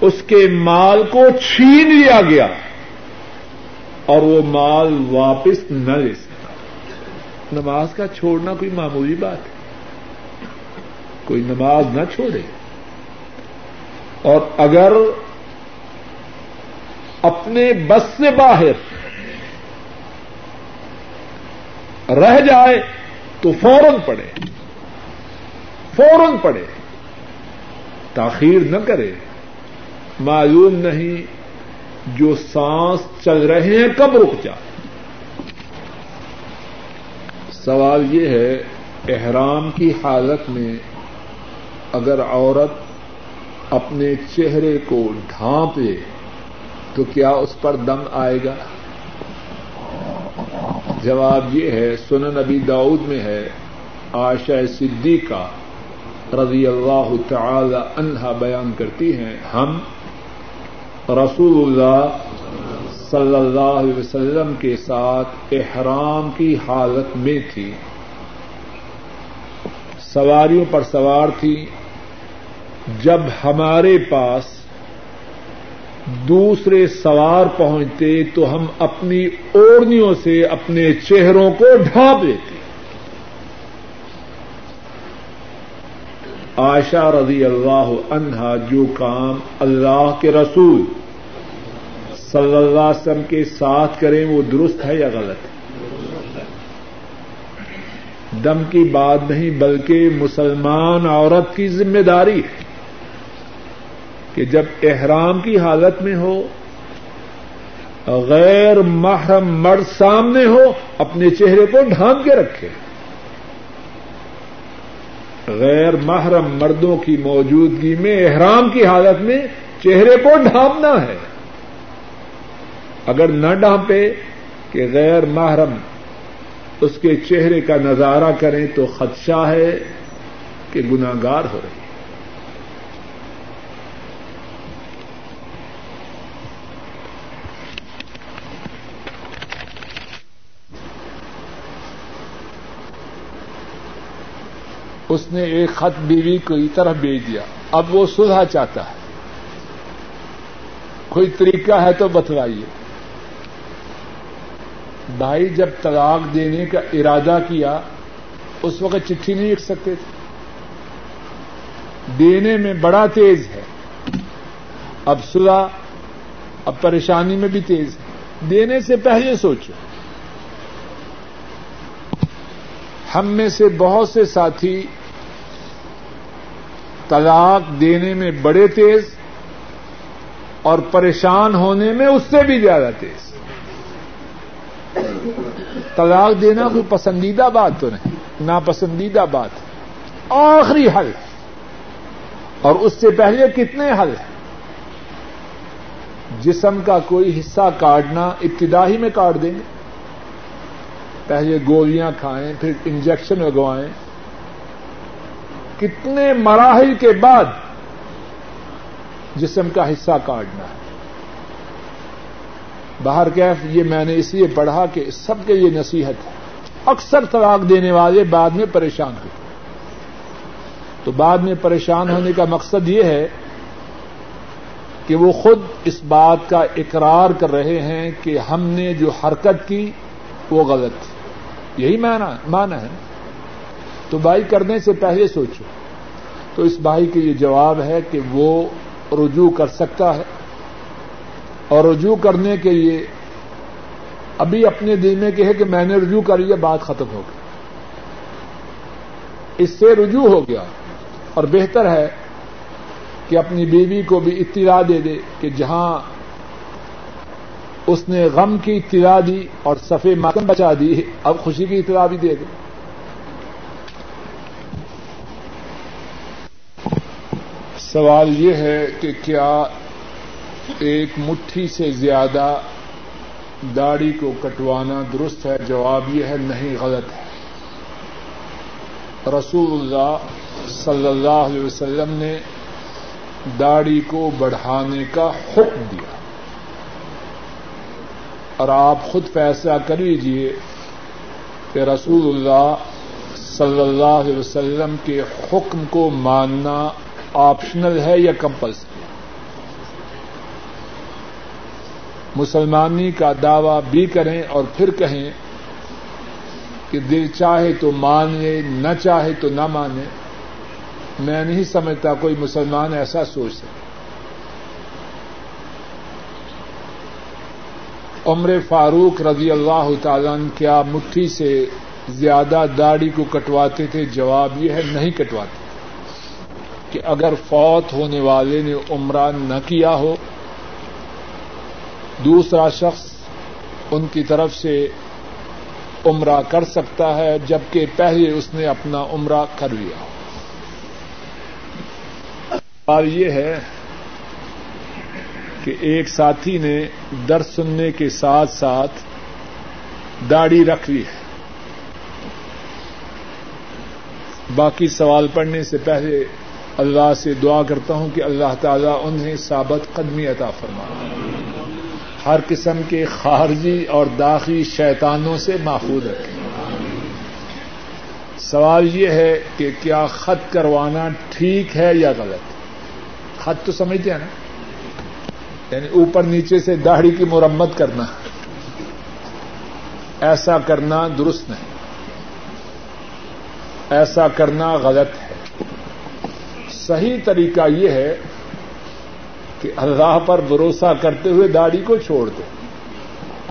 اس کے مال کو چھین لیا گیا۔ اور وہ مال واپس نہ لے سکا۔ نماز کا چھوڑنا کوئی معمولی بات ہے۔ کوئی نماز نہ چھوڑے۔ اور اگر اپنے بس سے باہر رہ جائے تو فوراً پڑے فوراً پڑے تاخیر نہ کرے۔ معلوم نہیں جو سانس چل رہے ہیں کب رک جائے۔ سوال یہ ہے، احرام کی حالت میں اگر عورت اپنے چہرے کو ڈھانپ لے تو کیا اس پر دم آئے گا؟ جواب یہ ہے، سنن نبی داؤد میں ہے آشا صدیقہ رضی اللہ تعالی عنہا بیان کرتی ہیں، ہم رسول اللہ صلی اللہ علیہ وسلم کے ساتھ احرام کی حالت میں تھی۔ سواریوں پر سوار تھی۔ جب ہمارے پاس دوسرے سوار پہنچتے تو ہم اپنی اوڑنیوں سے اپنے چہروں کو ڈھانپ دیتے آشا رضی اللہ عنہا جو کام اللہ کے رسول صلی اللہ علیہ وسلم کے ساتھ کریں وہ درست ہے یا غلط؟ ہے دم کی بات نہیں بلکہ مسلمان عورت کی ذمہ داری ہے۔ کہ جب احرام کی حالت میں ہو، غیر محرم مرد سامنے ہو، اپنے چہرے کو ڈھانپ کے رکھے۔ غیر محرم مردوں کی موجودگی میں احرام کی حالت میں چہرے کو ڈھانپنا ہے۔ اگر نہ ڈھانپے کہ غیر محرم اس کے چہرے کا نظارہ کریں تو خدشہ ہے کہ گناگار ہو رہی ہے۔ اس نے ایک خط بیوی کو طرف بھیج دیا۔ اب وہ سلح چاہتا ہے۔ کوئی طریقہ ہے تو بتلائیے۔ بھائی جب طلاق دینے کا ارادہ کیا، اس وقت چٹھی نہیں لکھ سکتے تھے۔ دینے میں بڑا تیز ہے۔ اب سلا اب پریشانی میں بھی تیز ہے۔ دینے سے پہلے سوچو۔ ہم میں سے بہت سے ساتھی طلاق دینے میں بڑے تیز اور پریشان ہونے میں اس سے بھی زیادہ تیز۔ طلاق دینا کوئی پسندیدہ بات تو نہیں، ناپسندیدہ بات۔ آخری حل، اور اس سے پہلے کتنے حل ہیں؟ جسم کا کوئی حصہ کاٹنا ابتدائی میں کاٹ دیں گے۔ پہلے گولیاں کھائیں، پھر انجیکشن لگوائیں۔ کتنے مراحل کے بعد جسم کا حصہ کاٹنا ہے۔ باہر کیف یہ میں نے اس لیے پڑھا کہ سب کے یہ نصیحت ہے۔ اکثر طلاق دینے والے بعد میں پریشان ہوتے تو بعد میں پریشان ہونے کا مقصد یہ ہے کہ وہ خود اس بات کا اقرار کر رہے ہیں کہ ہم نے جو حرکت کی وہ غلط تھی۔ یہی مانا ہے۔ تو بھائی کرنے سے پہلے سوچو۔ تو اس بھائی کے یہ جواب ہے کہ وہ رجوع کر سکتا ہے۔ اور رجوع کرنے کے لیے ابھی اپنے دل میں کہ ہے کہ میں نے رجوع کر لیا، بات ختم ہو گئی۔ اس سے رجوع ہو گیا۔ اور بہتر ہے کہ اپنی بیوی کو بھی اطلاع دے دے کہ جہاں اس نے غم کی اطلاع دی اور صفے ماتم بچا دی، اب خوشی کی اطلاع بھی دے گا سوال یہ ہے کہ کیا ایک مٹھی سے زیادہ داڑھی کو کٹوانا درست ہے؟ جواب یہ ہے نہیں، غلط ہے۔ رسول اللہ صلی اللہ علیہ وسلم نے داڑھی کو بڑھانے کا حکم دیا۔ اور آپ خود فیصلہ کر لیجیے کہ رسول اللہ صلی اللہ علیہ وسلم کے حکم کو ماننا آپشنل ہے یا کمپلسری مسلمانی کا دعوی بھی کریں اور پھر کہیں کہ دل چاہے تو مان لے نہ چاہے تو نہ مانے۔ میں نہیں سمجھتا کوئی مسلمان ایسا سوچ سکے۔ عمر فاروق رضی اللہ تعالیٰ کیا مٹھی سے زیادہ داڑھی کو کٹواتے تھے؟ جواب یہ ہے نہیں کٹواتے۔ کہ اگر فوت ہونے والے نے عمرہ نہ کیا ہو، دوسرا شخص ان کی طرف سے عمرہ کر سکتا ہے، جبکہ پہلے اس نے اپنا عمرہ کر لیا۔ اور یہ ہے کہ ایک ساتھی نے در سننے کے ساتھ ساتھ داڑھی رکھ لی ہے۔ باقی سوال پڑھنے سے پہلے اللہ سے دعا کرتا ہوں کہ اللہ تعالیٰ انہیں ثابت قدمی عطا فرما۔ ہر قسم کے خارجی اور داخلی شیطانوں سے محفوظ رکھے سوال یہ ہے کہ کیا خط کروانا ٹھیک ہے یا غلط؟ خط تو سمجھتے ہیں نا؟ یعنی اوپر نیچے سے داڑھی کی مرمت کرنا۔ ایسا کرنا درست نہیں۔ ایسا کرنا غلط ہے۔ صحیح طریقہ یہ ہے کہ اللہ پر بھروسہ کرتے ہوئے داڑھی کو چھوڑ دیں۔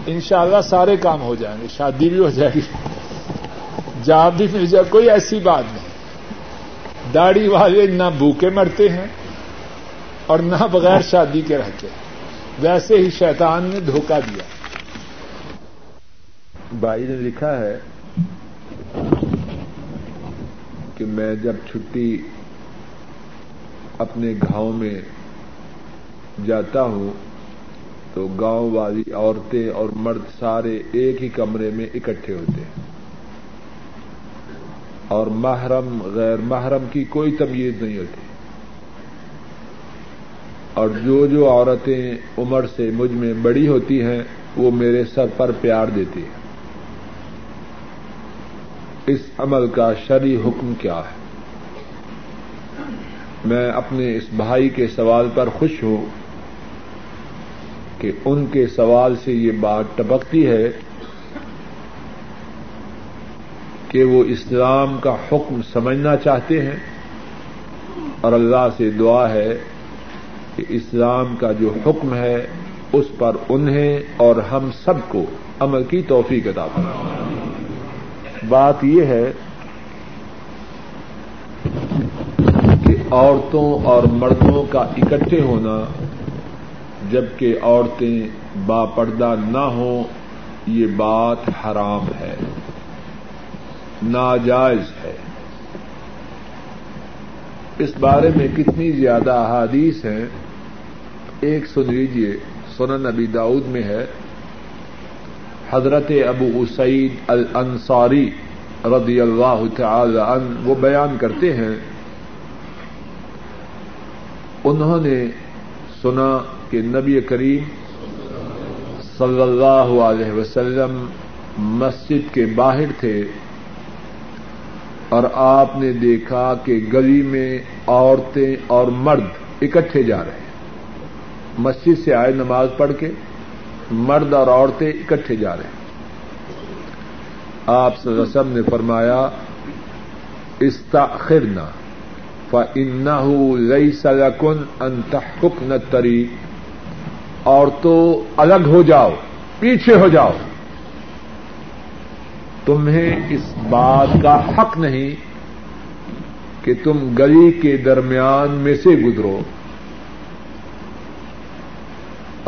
انشاءاللہ سارے کام ہو جائیں گے، شادی بھی ہو جائے گی۔ جاب بھی مل جائے، کوئی ایسی بات نہیں۔ داڑھی والے نہ بھوکے مرتے ہیں اور نہ بغیر شادی کے رہتے ہیں ویسے ہی شیطان نے دھوکہ دیا۔ بھائی نے لکھا ہے کہ میں جب چھٹی اپنے گاؤں میں جاتا ہوں تو گاؤں والی عورتیں اور مرد سارے ایک ہی کمرے میں اکٹھے ہوتے ہیں۔ اور محرم، غیر محرم کی کوئی تمیز نہیں ہوتی۔ اور جو جو عورتیں عمر سے مجھ میں بڑی ہوتی ہیں، وہ میرے سر پر پیار دیتی ہیں۔ اس عمل کا شرعی حکم کیا ہے؟ میں اپنے اس بھائی کے سوال پر خوش ہوں کہ ان کے سوال سے یہ بات ٹپکتی ہے کہ وہ اسلام کا حکم سمجھنا چاہتے ہیں اور اللہ سے دعا ہے کہ اسلام کا جو حکم ہے اس پر انہیں اور ہم سب کو عمل کی توفیق ادا کر بات یہ ہے عورتوں اور مردوں کا اکٹھے ہونا، جبکہ عورتیں با پردہ نہ ہوں، یہ بات حرام ہے، ناجائز ہے۔ اس بارے میں کتنی زیادہ احادیث ہیں، ایک سن لیجیے سنن نبی داؤد میں ہے۔ حضرت ابو اسعید الانصاری رضی اللہ تعالی عنہ وہ بیان کرتے ہیں انہوں نے سنا کہ نبی کریم صلی اللہ علیہ وسلم مسجد کے باہر تھے اور آپ نے دیکھا کہ گلی میں عورتیں اور مرد اکٹھے جا رہے ہیں۔ مسجد سے آئے نماز پڑھ کے مرد اور عورتیں اکٹھے جا رہے ہیں۔ آپ صلی اللہ علیہ وسلم نے فرمایا استاخرنا فإنه ليس لكن ان تحكمن الطريق۔ اور تو الگ ہو جاؤ، پیچھے ہو جاؤ۔ تمہیں اس بات کا حق نہیں کہ تم گلی کے درمیان میں سے گزرو۔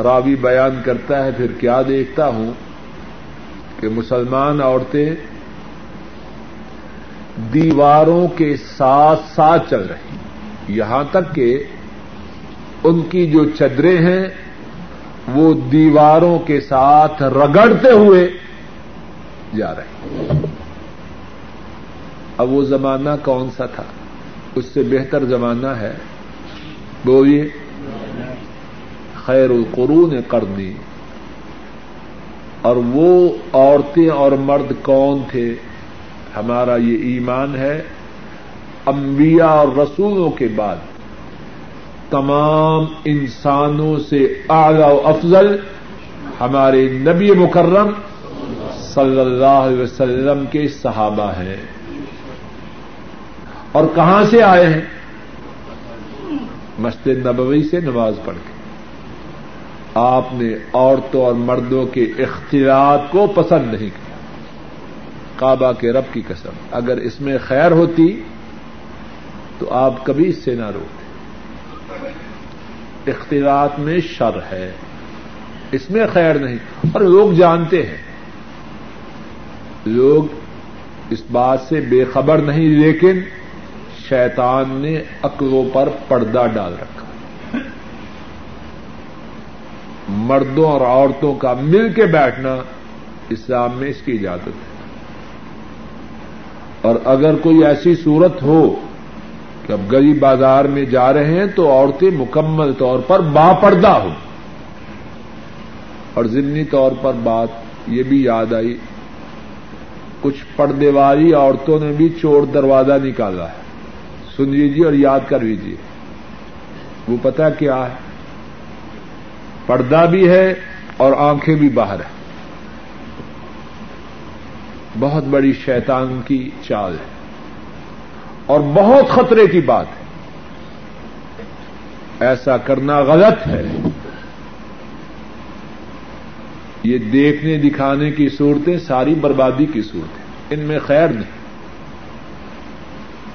راوی بیان کرتا ہے، پھر کیا دیکھتا ہوں کہ مسلمان عورتیں دیواروں کے ساتھ ساتھ چل رہی یہاں تک کہ ان کی جو چدریں ہیں، وہ دیواروں کے ساتھ رگڑتے ہوئے جا رہے اب وہ زمانہ کون سا تھا؟ اس سے بہتر زمانہ ہے۔ بولیے۔ خیر القرون کرنی اور وہ عورتیں اور مرد کون تھے؟ ہمارا یہ ایمان ہے انبیاء اور رسولوں کے بعد۔ تمام انسانوں سے اعلی و افضل ہمارے نبی مکرم صلی اللہ علیہ وسلم کے صحابہ ہیں۔ اور کہاں سے آئے ہیں؟ مسجد نبوی سے نماز پڑھ کے۔ آپ نے عورتوں اور مردوں کے اختیارات کو پسند نہیں کیا۔ کعبہ کے رب کی قسم، اگر اس میں خیر ہوتی تو آپ کبھی اس سے نہ روتے۔ اختیارات میں شر ہے، اس میں خیر نہیں۔ اور لوگ جانتے ہیں۔ لوگ اس بات سے بے خبر نہیں، لیکن شیطان نے عقلوں پر پردہ ڈال رکھا۔ مردوں اور عورتوں کا مل کے بیٹھنا اسلام میں اس کی اجازت ہے۔ اور اگر کوئی ایسی صورت ہو کہ اب غریب بازار میں جا رہے ہیں تو عورتیں مکمل طور پر با پردہ ہو اور ضمنی طور پر بات یہ بھی یاد آئی، کچھ پردے والی عورتوں نے بھی چور دروازہ نکالا ہے۔ سن لیجیے اور یاد کر لیجیے وہ پتہ کیا ہے؟ پردہ بھی ہے اور آنکھیں بھی باہر ہیں۔ بہت بڑی شیطان کی چال ہے اور بہت خطرے کی بات ہے۔ ایسا کرنا غلط ہے۔ یہ دیکھنے دکھانے کی صورتیں ساری بربادی کی صورتیں ان میں خیر نہیں۔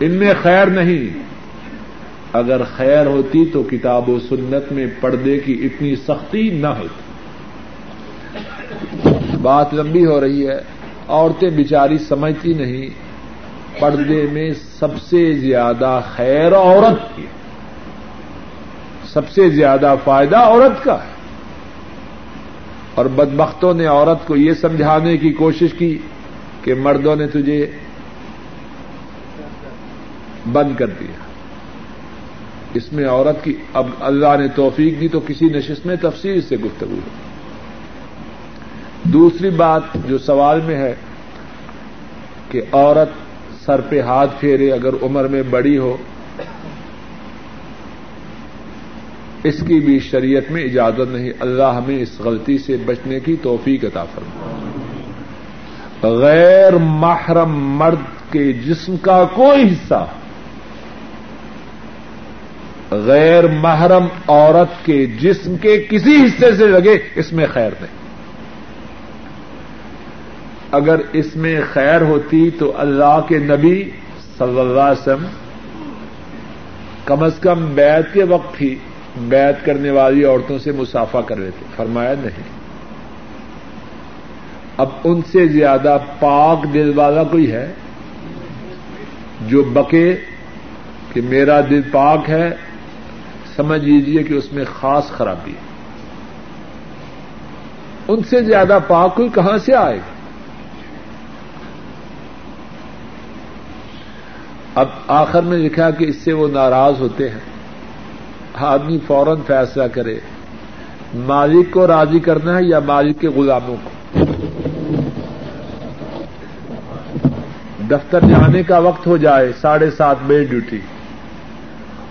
ان میں خیر نہیں۔ اگر خیر ہوتی تو کتاب و سنت میں پردے کی اتنی سختی نہ ہوتی۔ بات لمبی ہو رہی ہے۔ عورتیں بیچاری سمجھتی نہیں، پردے میں سب سے زیادہ خیر عورت کی سب سے زیادہ فائدہ عورت کا ہے۔ اور بدبختوں نے عورت کو یہ سمجھانے کی کوشش کی کہ مردوں نے تجھے بند کر دیا۔ اس میں عورت کی اب اللہ نے توفیق دی تو کسی نشست میں تفصیل سے گفتگو۔ دوسری بات جو سوال میں ہے کہ عورت سر پہ ہاتھ پھیرے اگر عمر میں بڑی ہو، اس کی بھی شریعت میں اجازت نہیں۔ اللہ ہمیں اس غلطی سے بچنے کی توفیق عطا فرما غیر محرم مرد کے جسم کا کوئی حصہ، غیر محرم عورت کے جسم کے کسی حصے سے لگے، اس میں خیر نہیں۔ اگر اس میں خیر ہوتی تو اللہ کے نبی صلی اللہ علیہ وسلم کم از کم بیت کے وقت ہی بیت کرنے والی عورتوں سے مسافہ کر رہے تھے فرمایا نہیں۔ اب ان سے زیادہ پاک دل والا کوئی ہے جو بکے کہ میرا دل پاک ہے، سمجھ لیجیے کہ اس میں خاص خرابی ہے۔ ان سے زیادہ پاک کوئی کہاں سے آئے؟ گا اب آخر میں لکھا کہ اس سے وہ ناراض ہوتے ہیں۔ آدمی فوراً فیصلہ کرے، مالک کو راضی کرنا ہے یا مالک کے غلاموں کو؟ دفتر جانے کا وقت ہو جائے، ساڑھے سات بجے ڈیوٹی،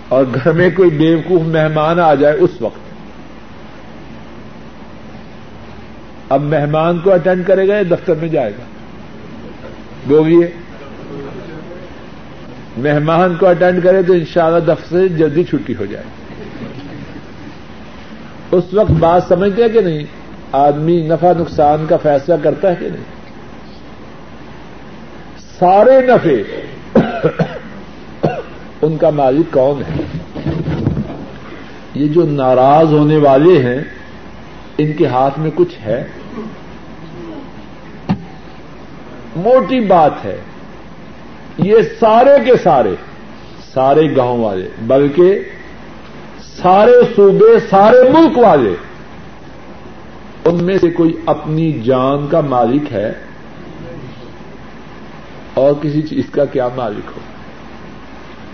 اور گھر میں کوئی بیوقوف مہمان آ جائے اس وقت۔ اب مہمان کو اٹینڈ کرے گا یا دفتر میں جائے گا؟ بولیے۔ مہمان کو اٹینڈ کرے تو انشاءاللہ دفتر سے جلدی چھٹی ہو جائے اس وقت بات سمجھتے ہیں کہ نہیں؟ آدمی نفع نقصان کا فیصلہ کرتا ہے کہ نہیں؟ سارے نفے ان کا مالک کون ہے؟ یہ جو ناراض ہونے والے ہیں، ان کے ہاتھ میں کچھ ہے؟ موٹی بات ہے۔ یہ سارے کے سارے سارے گاؤں والے، بلکہ سارے صوبے، سارے ملک والے، ان میں سے کوئی اپنی جان کا مالک ہے اور کسی چیز کا کیا مالک ہو؟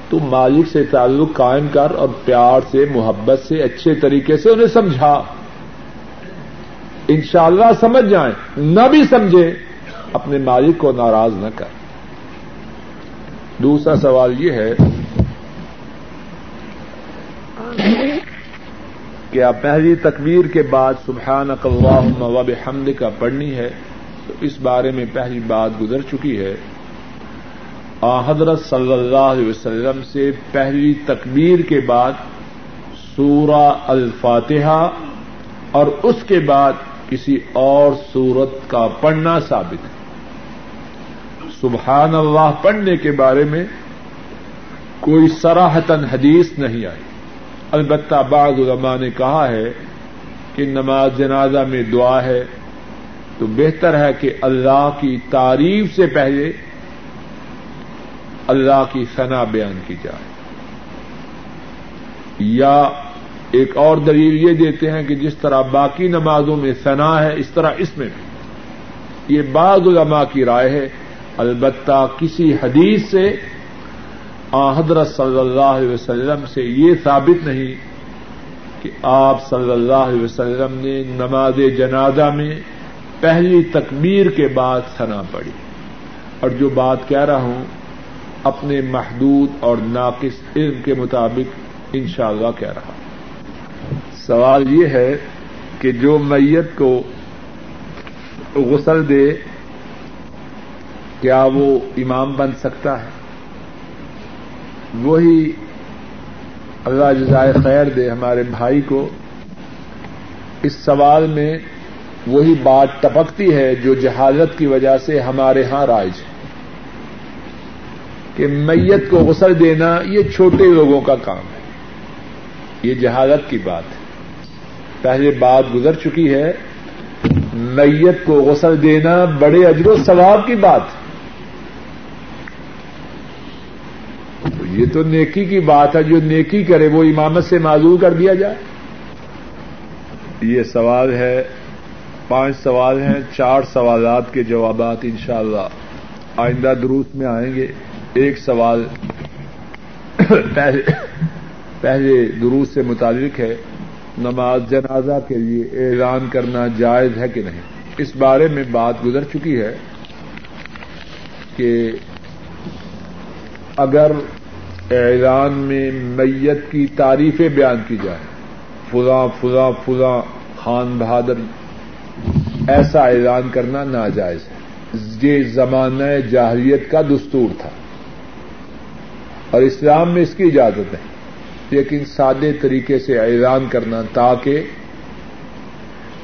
تو مالک سے تعلق قائم کر اور پیار سے، محبت سے، اچھے طریقے سے انہیں سمجھا۔ انشاءاللہ سمجھ جائیں، نہ بھی سمجھے، اپنے مالک کو ناراض نہ کر۔ دوسرا سوال یہ ہے کیا پہلی تکبیر کے بعد سبحان اللہم و حمد کا پڑھنی ہے، تو اس بارے میں پہلی بات گزر چکی ہے۔ آ، حضرت صلی اللہ علیہ وسلم سے پہلی تکبیر کے بعد سورہ الفاتحہ اور اس کے بعد کسی اور سورت کا پڑھنا ثابت ہے سبحان اللہ پڑھنے کے بارے میں کوئی سراہتن حدیث نہیں آئی۔ البتہ بعض علماء نے کہا ہے کہ نماز جنازہ میں دعا ہے تو بہتر ہے کہ اللہ کی تعریف سے پہلے اللہ کی ثنا بیان کی جائے۔ یا ایک اور دلیل یہ دیتے ہیں کہ جس طرح باقی نمازوں میں ثنا ہے، اس طرح اس میں بھی۔ یہ بعض علماء کی رائے ہے البتہ کسی حدیث سے حضرت صلی اللہ علیہ وسلم سے یہ ثابت نہیں کہ آپ صلی اللہ علیہ وسلم نے نماز جنازہ میں پہلی تکبیر کے بعد ثنا پڑی اور جو بات کہہ رہا ہوں، اپنے محدود اور ناقص علم کے مطابق انشاءاللہ اللہ کہہ رہا سوال یہ ہے کہ جو میت کو غسل دے کیا وہ امام بن سکتا ہے؟ وہی اللہ جزائے خیر دے ہمارے بھائی کو۔ اس سوال میں وہی بات ٹپکتی ہے جو جہازت کی وجہ سے ہمارے ہاں رائج ہے۔ کہ میت کو غسل دینا یہ چھوٹے لوگوں کا کام ہے۔ یہ جہازت کی بات ہے۔ پہلے بات گزر چکی ہے، میت کو غسل دینا بڑے اجر و ثواب کی بات ہے۔ یہ تو نیکی کی بات ہے، جو نیکی کرے، وہ امامت سے معذور کر دیا جائے۔ یہ سوال ہے، پانچ سوال ہیں، چار سوالات کے جوابات انشاءاللہ آئندہ دروس میں آئیں گے۔ ایک سوال پہلے پہلے دروس سے متعلق ہے، نماز جنازہ کے لیے اعلان کرنا جائز ہے کہ نہیں؟ اس بارے میں بات گزر چکی ہے کہ اگر اعلان میں میت کی تعریفیں بیان کی جائے فلاں فلاں فلاں خان بہادر، ایسا اعلان کرنا ناجائز ہے۔ یہ زمانہ جاہریت کا دستور تھا۔ اور اسلام میں اس کی اجازت ہے۔ لیکن سادے طریقے سے اعلان کرنا تاکہ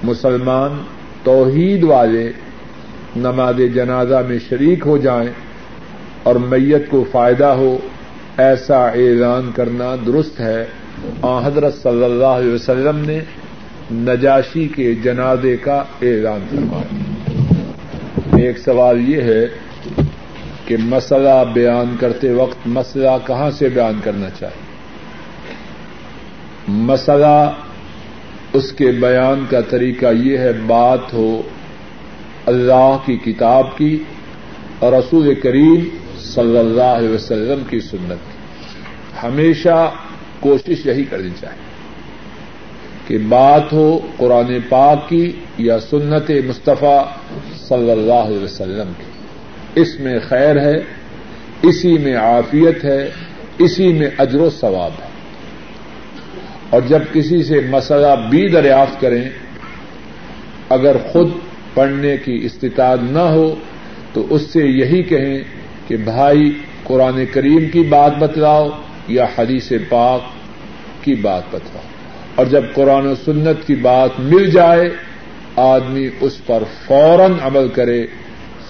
مسلمان توحید والے نماز جنازہ میں شریک ہو جائیں اور میت کو فائدہ ہو۔ ایسا اعلان کرنا درست ہے۔ اور حضرت صلی اللہ علیہ وسلم نے نجاشی کے جنازے کا اعلان فرمایا۔ ایک سوال یہ ہے کہ مسئلہ بیان کرتے وقت مسئلہ کہاں سے بیان کرنا چاہیے؟ مسئلہ اس کے بیان کا طریقہ یہ ہے، بات ہو اللہ کی کتاب کی اور رسول کریم صلی اللہ علیہ وسلم کی سنت کی۔ ہمیشہ کوشش یہی کرنی چاہیے کہ بات ہو قرآن پاک کی یا سنت مصطفیٰ صلی اللہ علیہ وسلم کی۔ اس میں خیر ہے، اسی میں عافیت ہے، اسی میں اجر و ثواب ہے۔ اور جب کسی سے مسئلہ بھی دریافت کریں، اگر خود پڑھنے کی استطاعت نہ ہو، تو اس سے یہی کہیں کہ بھائی قرآن کریم کی بات بتلاؤ یا حدیث پاک کی بات بتلاؤ۔ اور جب قرآن و سنت کی بات مل جائے، آدمی اس پر فوراً عمل کرے،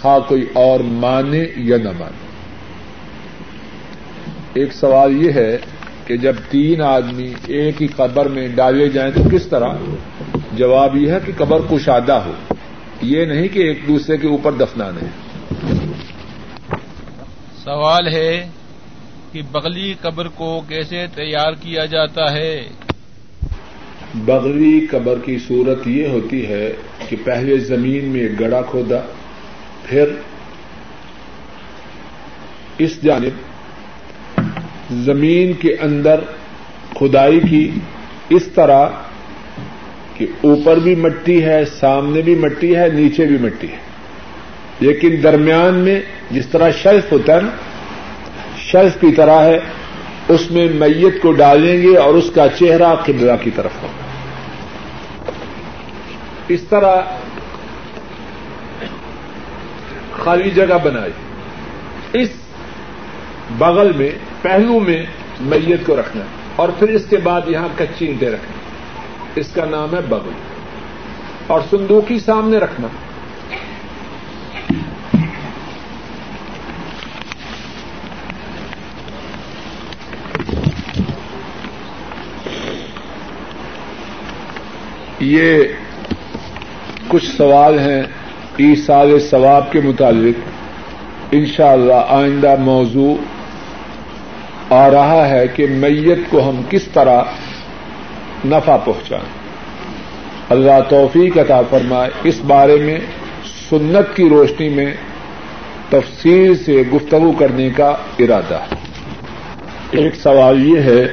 خواہ کوئی اور مانے یا نہ مانے۔ ایک سوال یہ ہے کہ جب تین آدمی ایک ہی قبر میں ڈالے جائیں تو کس طرح؟ جواب یہ ہے کہ قبر کشادہ ہو۔ یہ نہیں کہ ایک دوسرے کے اوپر دفنانے۔ سوال ہے کہ بغلی قبر کو کیسے تیار کیا جاتا ہے؟ بغلی قبر کی صورت یہ ہوتی ہے کہ پہلے زمین میں ایک گڑا کھودا، پھر اس جانب زمین کے اندر کھدائی کی، اس طرح کہ اوپر بھی مٹی ہے، سامنے بھی مٹی ہے، نیچے بھی مٹی ہے۔ لیکن درمیان میں جس طرح شیلف ہوتا ہے نا شیلف کی طرح ہے، اس میں میت کو ڈالیں گے اور اس کا چہرہ قبلہ کی طرف ہوگا۔ اس طرح خالی جگہ بنائی۔ اس بغل میں، پہلو میں میت کو رکھنا اور پھر اس کے بعد یہاں کچی اینٹیں رکھنا۔ اس کا نام ہے بغل۔ اور سندوکی سامنے رکھنا۔ یہ کچھ سوال ہیں ایسال ثواب کے متعلق۔ انشاءاللہ اللہ آئندہ موضوع آ رہا ہے کہ میت کو ہم کس طرح نفع پہنچائیں۔ اللہ توفیق عطا فرمائے۔ اس بارے میں سنت کی روشنی میں تفصیل سے گفتگو کرنے کا ارادہ۔ ہے ایک سوال یہ ہے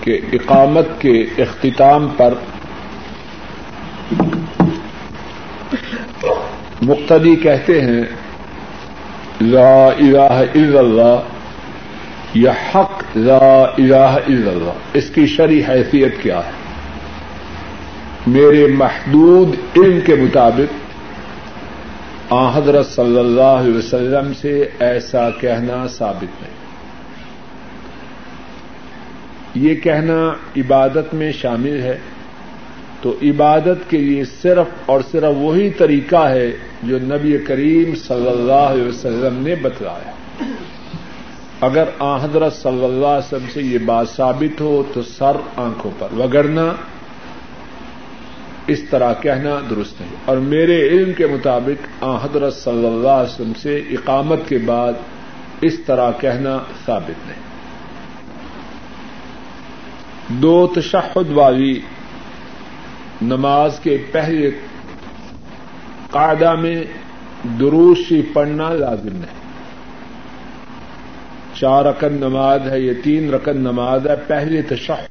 کہ اقامت کے اختتام پر مقتدی کہتے ہیں، لا الہ الا اللہ، یا حق، لا الہ الا اللہ۔ اس کی شرح حیثیت کیا ہے؟ میرے محدود علم کے مطابق، آ حضرت صلی اللہ علیہ وسلم سے ایسا کہنا ثابت نہیں۔ یہ کہنا عبادت میں شامل ہے۔ تو عبادت کے لیے صرف اور صرف وہی طریقہ ہے جو نبی کریم صلی اللہ علیہ وسلم نے بتلایا۔ اگر آ حضرت صلی اللہ علیہ وسلم سے یہ بات ثابت ہو تو سر آنکھوں پر۔ وگرنا اس طرح کہنا درست نہیں۔ اور میرے علم کے مطابق آ حضرت صلی اللہ علیہ وسلم سے اقامت کے بعد اس طرح کہنا ثابت نہیں۔ دو تشہد والی نماز کے پہلے قاعدہ میں دروشی پڑھنا لازم ہے۔ چار رقم نماز ہے، یہ تین رقم نماز ہے پہلے تشہد۔